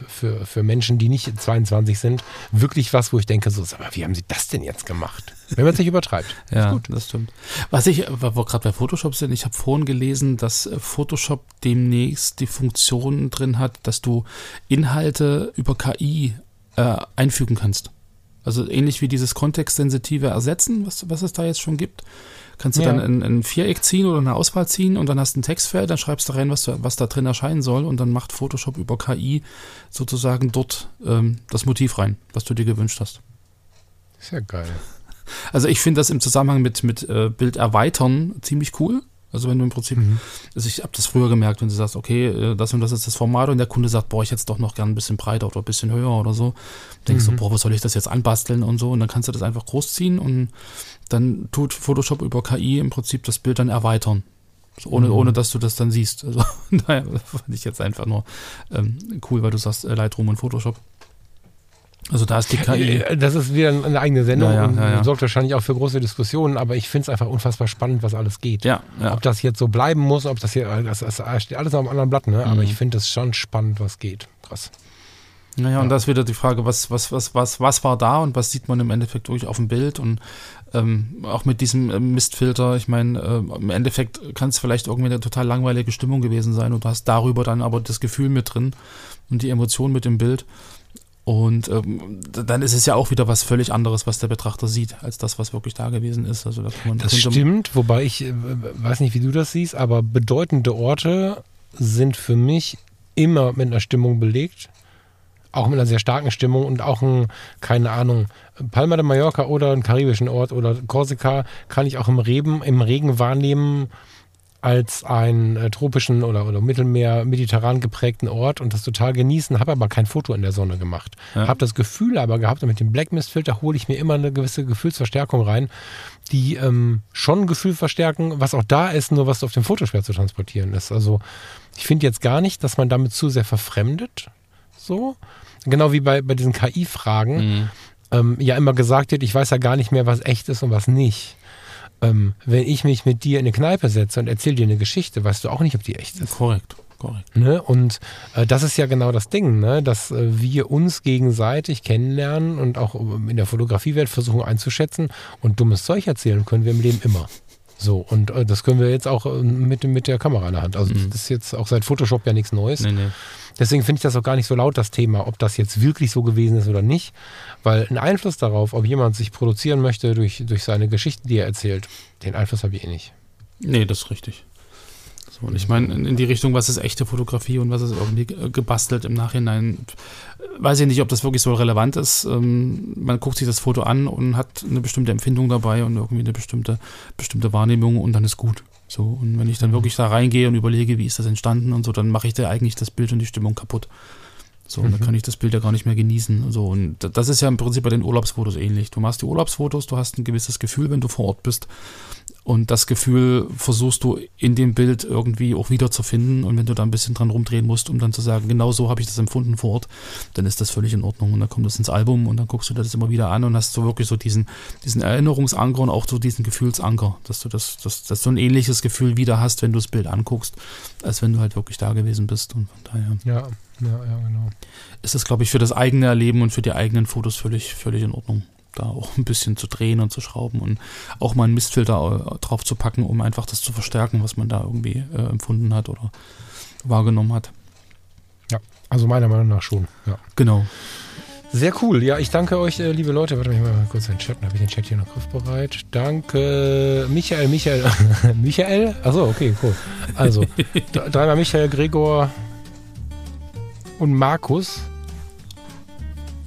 für, für Menschen, die nicht 22 sind, wirklich was, wo ich denke, so, mal, wie haben sie das denn jetzt gemacht? Wenn man es nicht übertreibt. Ja, das stimmt. Was ich, wo wir gerade bei Photoshop sind, ich habe vorhin gelesen, dass äh, Photoshop demnächst die Funktion drin hat, dass du Inhalte über KI äh, einfügen kannst. Also ähnlich wie dieses kontextsensitive Ersetzen, was, was es da jetzt schon gibt. Kannst du Ja. dann ein, ein Viereck ziehen oder eine Auswahl ziehen und dann hast du ein Textfeld, dann schreibst du rein, was, du, was da drin erscheinen soll und dann macht Photoshop über KI sozusagen dort ähm, das Motiv rein, was du dir gewünscht hast. Ist ja geil. Also ich finde das im Zusammenhang mit, mit äh, Bild erweitern ziemlich cool. Also wenn du im Prinzip, Mhm. also ich habe das früher gemerkt, wenn du sagst, okay, äh, das und das ist das Format und der Kunde sagt, boah, ich hätte es doch noch gern ein bisschen breiter oder ein bisschen höher oder so. Denkst Mhm. du, boah, was soll ich das jetzt anbasteln und so und dann kannst du das einfach großziehen und dann tut Photoshop über KI im Prinzip das Bild dann erweitern. So, ohne, Mhm. ohne dass du das dann siehst. Also naja, das fand ich jetzt einfach nur ähm, cool, weil du sagst äh, Lightroom und Photoshop. Also da ist die KI. Äh, Das ist wieder eine eigene Sendung Ja, ja, und ja, sorgt wahrscheinlich auch für große Diskussionen, aber ich finde es einfach unfassbar spannend, was alles geht. Ob das jetzt so bleiben muss, ob das hier, das, das steht alles auf einem anderen Blatt, ne? aber Mhm. ich finde es schon spannend, was geht. Krass. Naja, und Ja. da ist wieder die Frage, was, was, was, was, was war da und was sieht man im Endeffekt wirklich auf dem Bild und ähm, auch mit diesem äh, Mistfilter, ich meine, äh, im Endeffekt kann es vielleicht irgendwie eine total langweilige Stimmung gewesen sein und du hast darüber dann aber das Gefühl mit drin und die Emotion mit dem Bild. Und ähm, dann ist es ja auch wieder was völlig anderes, was der Betrachter sieht, als das, was wirklich da gewesen ist. Also da man Das stimmt, wobei ich äh, weiß nicht, wie du das siehst, aber bedeutende Orte sind für mich immer mit einer Stimmung belegt. Auch mit einer sehr starken Stimmung und auch ein, keine Ahnung, Palma de Mallorca oder einen karibischen Ort oder Korsika kann ich auch im Regen, im Regen wahrnehmen, als einen äh, tropischen oder, oder Mittelmeer, mediterran geprägten Ort und das total genießen, habe aber kein Foto in der Sonne gemacht. Ja. Habe das Gefühl aber gehabt, und mit dem Black Mist Filter hole ich mir immer eine gewisse Gefühlsverstärkung rein, die ähm, schon ein Gefühl verstärken, was auch da ist, nur was auf dem Foto schwer zu transportieren ist. Also ich finde jetzt gar nicht, dass man damit zu sehr verfremdet. So. Genau wie bei, bei diesen KI-Fragen. Mhm. Ähm, ja immer gesagt wird, ich weiß ja gar nicht mehr, was echt ist und was nicht. Ähm, wenn ich mich mit dir in eine Kneipe setze und erzähle dir eine Geschichte, weißt du auch nicht, ob die echt ist. Korrekt. Korrekt. Ne? Und äh, das ist ja genau das Ding, ne? dass äh, wir uns gegenseitig kennenlernen und auch in der Fotografiewelt versuchen einzuschätzen und dummes Zeug erzählen können wir im Leben immer. So, und äh, das können wir jetzt auch äh, mit, mit der Kamera in der Hand. Also mhm. das ist jetzt auch seit Photoshop ja nichts Neues. Nee, nee. Deswegen finde ich das auch gar nicht so laut, das Thema, ob das jetzt wirklich so gewesen ist oder nicht. Weil ein Einfluss darauf, ob jemand sich produzieren möchte durch, durch seine Geschichten, die er erzählt, den Einfluss habe ich eh nicht. Nee, das ist richtig. So, und ich meine, in die Richtung, was ist echte Fotografie und was ist irgendwie gebastelt im Nachhinein, weiß ich nicht, ob das wirklich so relevant ist. Ähm, man guckt sich das Foto an und hat eine bestimmte Empfindung dabei und irgendwie eine bestimmte, bestimmte Wahrnehmung und dann ist gut. So, und wenn ich dann wirklich da reingehe und überlege, wie ist das entstanden und so, dann mache ich da eigentlich das Bild und die Stimmung kaputt. So, und dann mhm. kann ich das Bild ja gar nicht mehr genießen. So, und das ist ja im Prinzip bei den Urlaubsfotos ähnlich. Du machst die Urlaubsfotos, du hast ein gewisses Gefühl, wenn du vor Ort bist. Und das Gefühl versuchst du in dem Bild irgendwie auch wiederzufinden. Und wenn du da ein bisschen dran rumdrehen musst, um dann zu sagen, genau so habe ich das empfunden vor Ort, dann ist das völlig in Ordnung. Und dann kommt das ins Album und dann guckst du dir das immer wieder an und hast so wirklich so diesen, diesen Erinnerungsanker und auch so diesen Gefühlsanker, dass du das, das, dass du ein ähnliches Gefühl wieder hast, wenn du das Bild anguckst, als wenn du halt wirklich da gewesen bist. Und von daher. Ja, ja, ja, genau. Ist das, glaube ich, für das eigene Erleben und für die eigenen Fotos völlig, völlig in Ordnung da auch ein bisschen zu drehen und zu schrauben und auch mal einen Mistfilter drauf zu packen, um einfach das zu verstärken, was man da irgendwie äh, empfunden hat oder wahrgenommen hat. Ja, also meiner Meinung nach schon. Ja. Genau. Sehr cool. Ja, ich danke euch, äh, liebe Leute. Warte mal, mal kurz den Chat. Dann habe ich den Chat hier noch griffbereit. Danke, Michael, Michael, Michael. Achso, okay, cool. Also, dreimal Michael, Gregor und Markus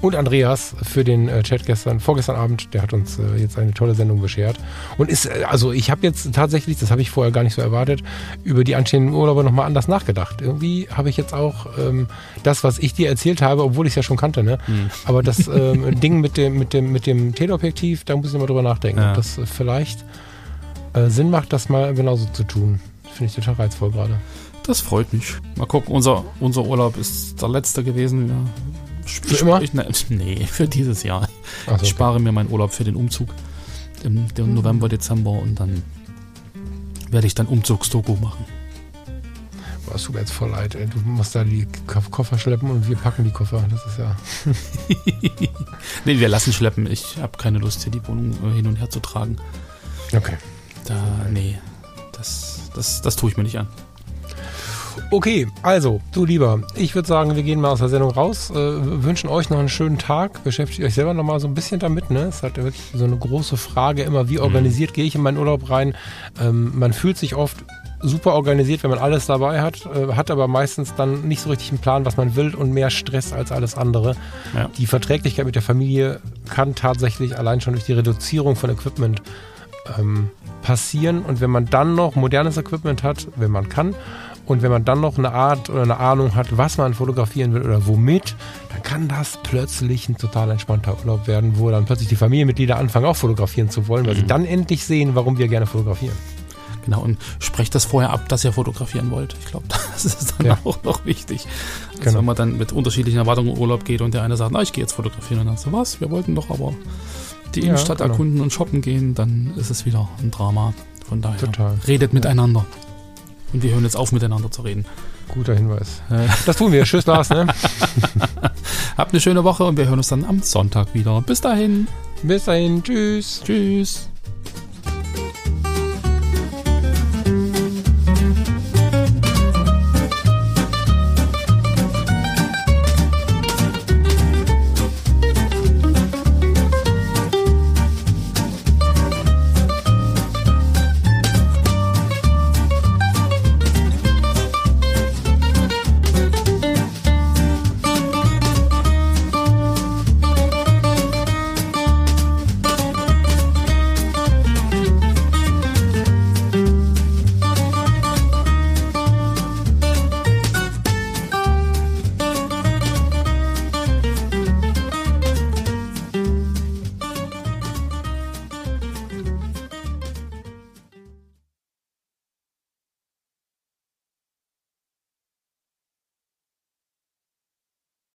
und Andreas für den äh, Chat gestern, vorgestern Abend. Der hat uns äh, jetzt eine tolle Sendung beschert. Und ist, äh, also ich habe jetzt tatsächlich, das habe ich vorher gar nicht so erwartet, über die anstehenden Urlaube nochmal anders nachgedacht. Irgendwie habe ich jetzt auch ähm, das, was ich dir erzählt habe, obwohl ich es ja schon kannte, ne? Mhm. Aber das ähm, Ding mit dem, mit dem, mit dem Teleobjektiv, da muss ich mal drüber nachdenken, ja. ob das vielleicht äh, Sinn macht, das mal genauso zu tun. Finde ich total reizvoll gerade. Das freut mich. Mal gucken, unser, unser Urlaub ist der letzte gewesen. Ja für immer? Ich, ne, nee, für dieses Jahr. So, ich spare mir meinen Urlaub für den Umzug im, im. November, Dezember und dann werde ich dann Umzugsdoku machen. Boah, es tut mir jetzt voll leid, ey. Du musst da die Koffer schleppen und wir packen die Koffer. Das ist ja. nee, wir lassen schleppen. Ich habe keine Lust, hier die Wohnung äh, hin und her zu tragen. Okay. Da, nee. Das, das, das tue ich mir nicht an. Okay, also, du lieber, ich würde sagen, wir gehen mal aus der Sendung raus, äh, wünschen euch noch einen schönen Tag, beschäftigt euch selber noch mal so ein bisschen damit, ne? Es ist halt wirklich so eine große Frage immer, wie organisiert mhm. gehe ich in meinen Urlaub rein? Ähm, man fühlt sich oft super organisiert, wenn man alles dabei hat, äh, hat aber meistens dann nicht so richtig einen Plan, was man will und mehr Stress als alles andere. Ja. Die Verträglichkeit mit der Familie kann tatsächlich allein schon durch die Reduzierung von Equipment ähm, passieren und wenn man dann noch modernes Equipment hat, wenn man kann, und wenn man dann noch eine Art oder eine Ahnung hat, was man fotografieren will oder womit, dann kann das plötzlich ein total entspannter Urlaub werden, wo dann plötzlich die Familienmitglieder anfangen, auch fotografieren zu wollen, weil mhm. sie dann endlich sehen, warum wir gerne fotografieren. Genau, und sprecht das vorher ab, dass ihr fotografieren wollt. Ich glaube, das ist dann ja. auch noch wichtig. Also genau. wenn man dann mit unterschiedlichen Erwartungen in Urlaub geht und der eine sagt, na, ich gehe jetzt fotografieren und dann so, was, wir wollten doch aber die ja, Innenstadt genau. erkunden und shoppen gehen, dann ist es wieder ein Drama. Von daher, Total. redet miteinander. Und wir hören jetzt auf, miteinander zu reden. Guter Hinweis. Das tun wir. Tschüss, Lars. Ne? Habt eine schöne Woche und wir hören uns dann am Sonntag wieder. Bis dahin. Bis dahin. Tschüss. Tschüss.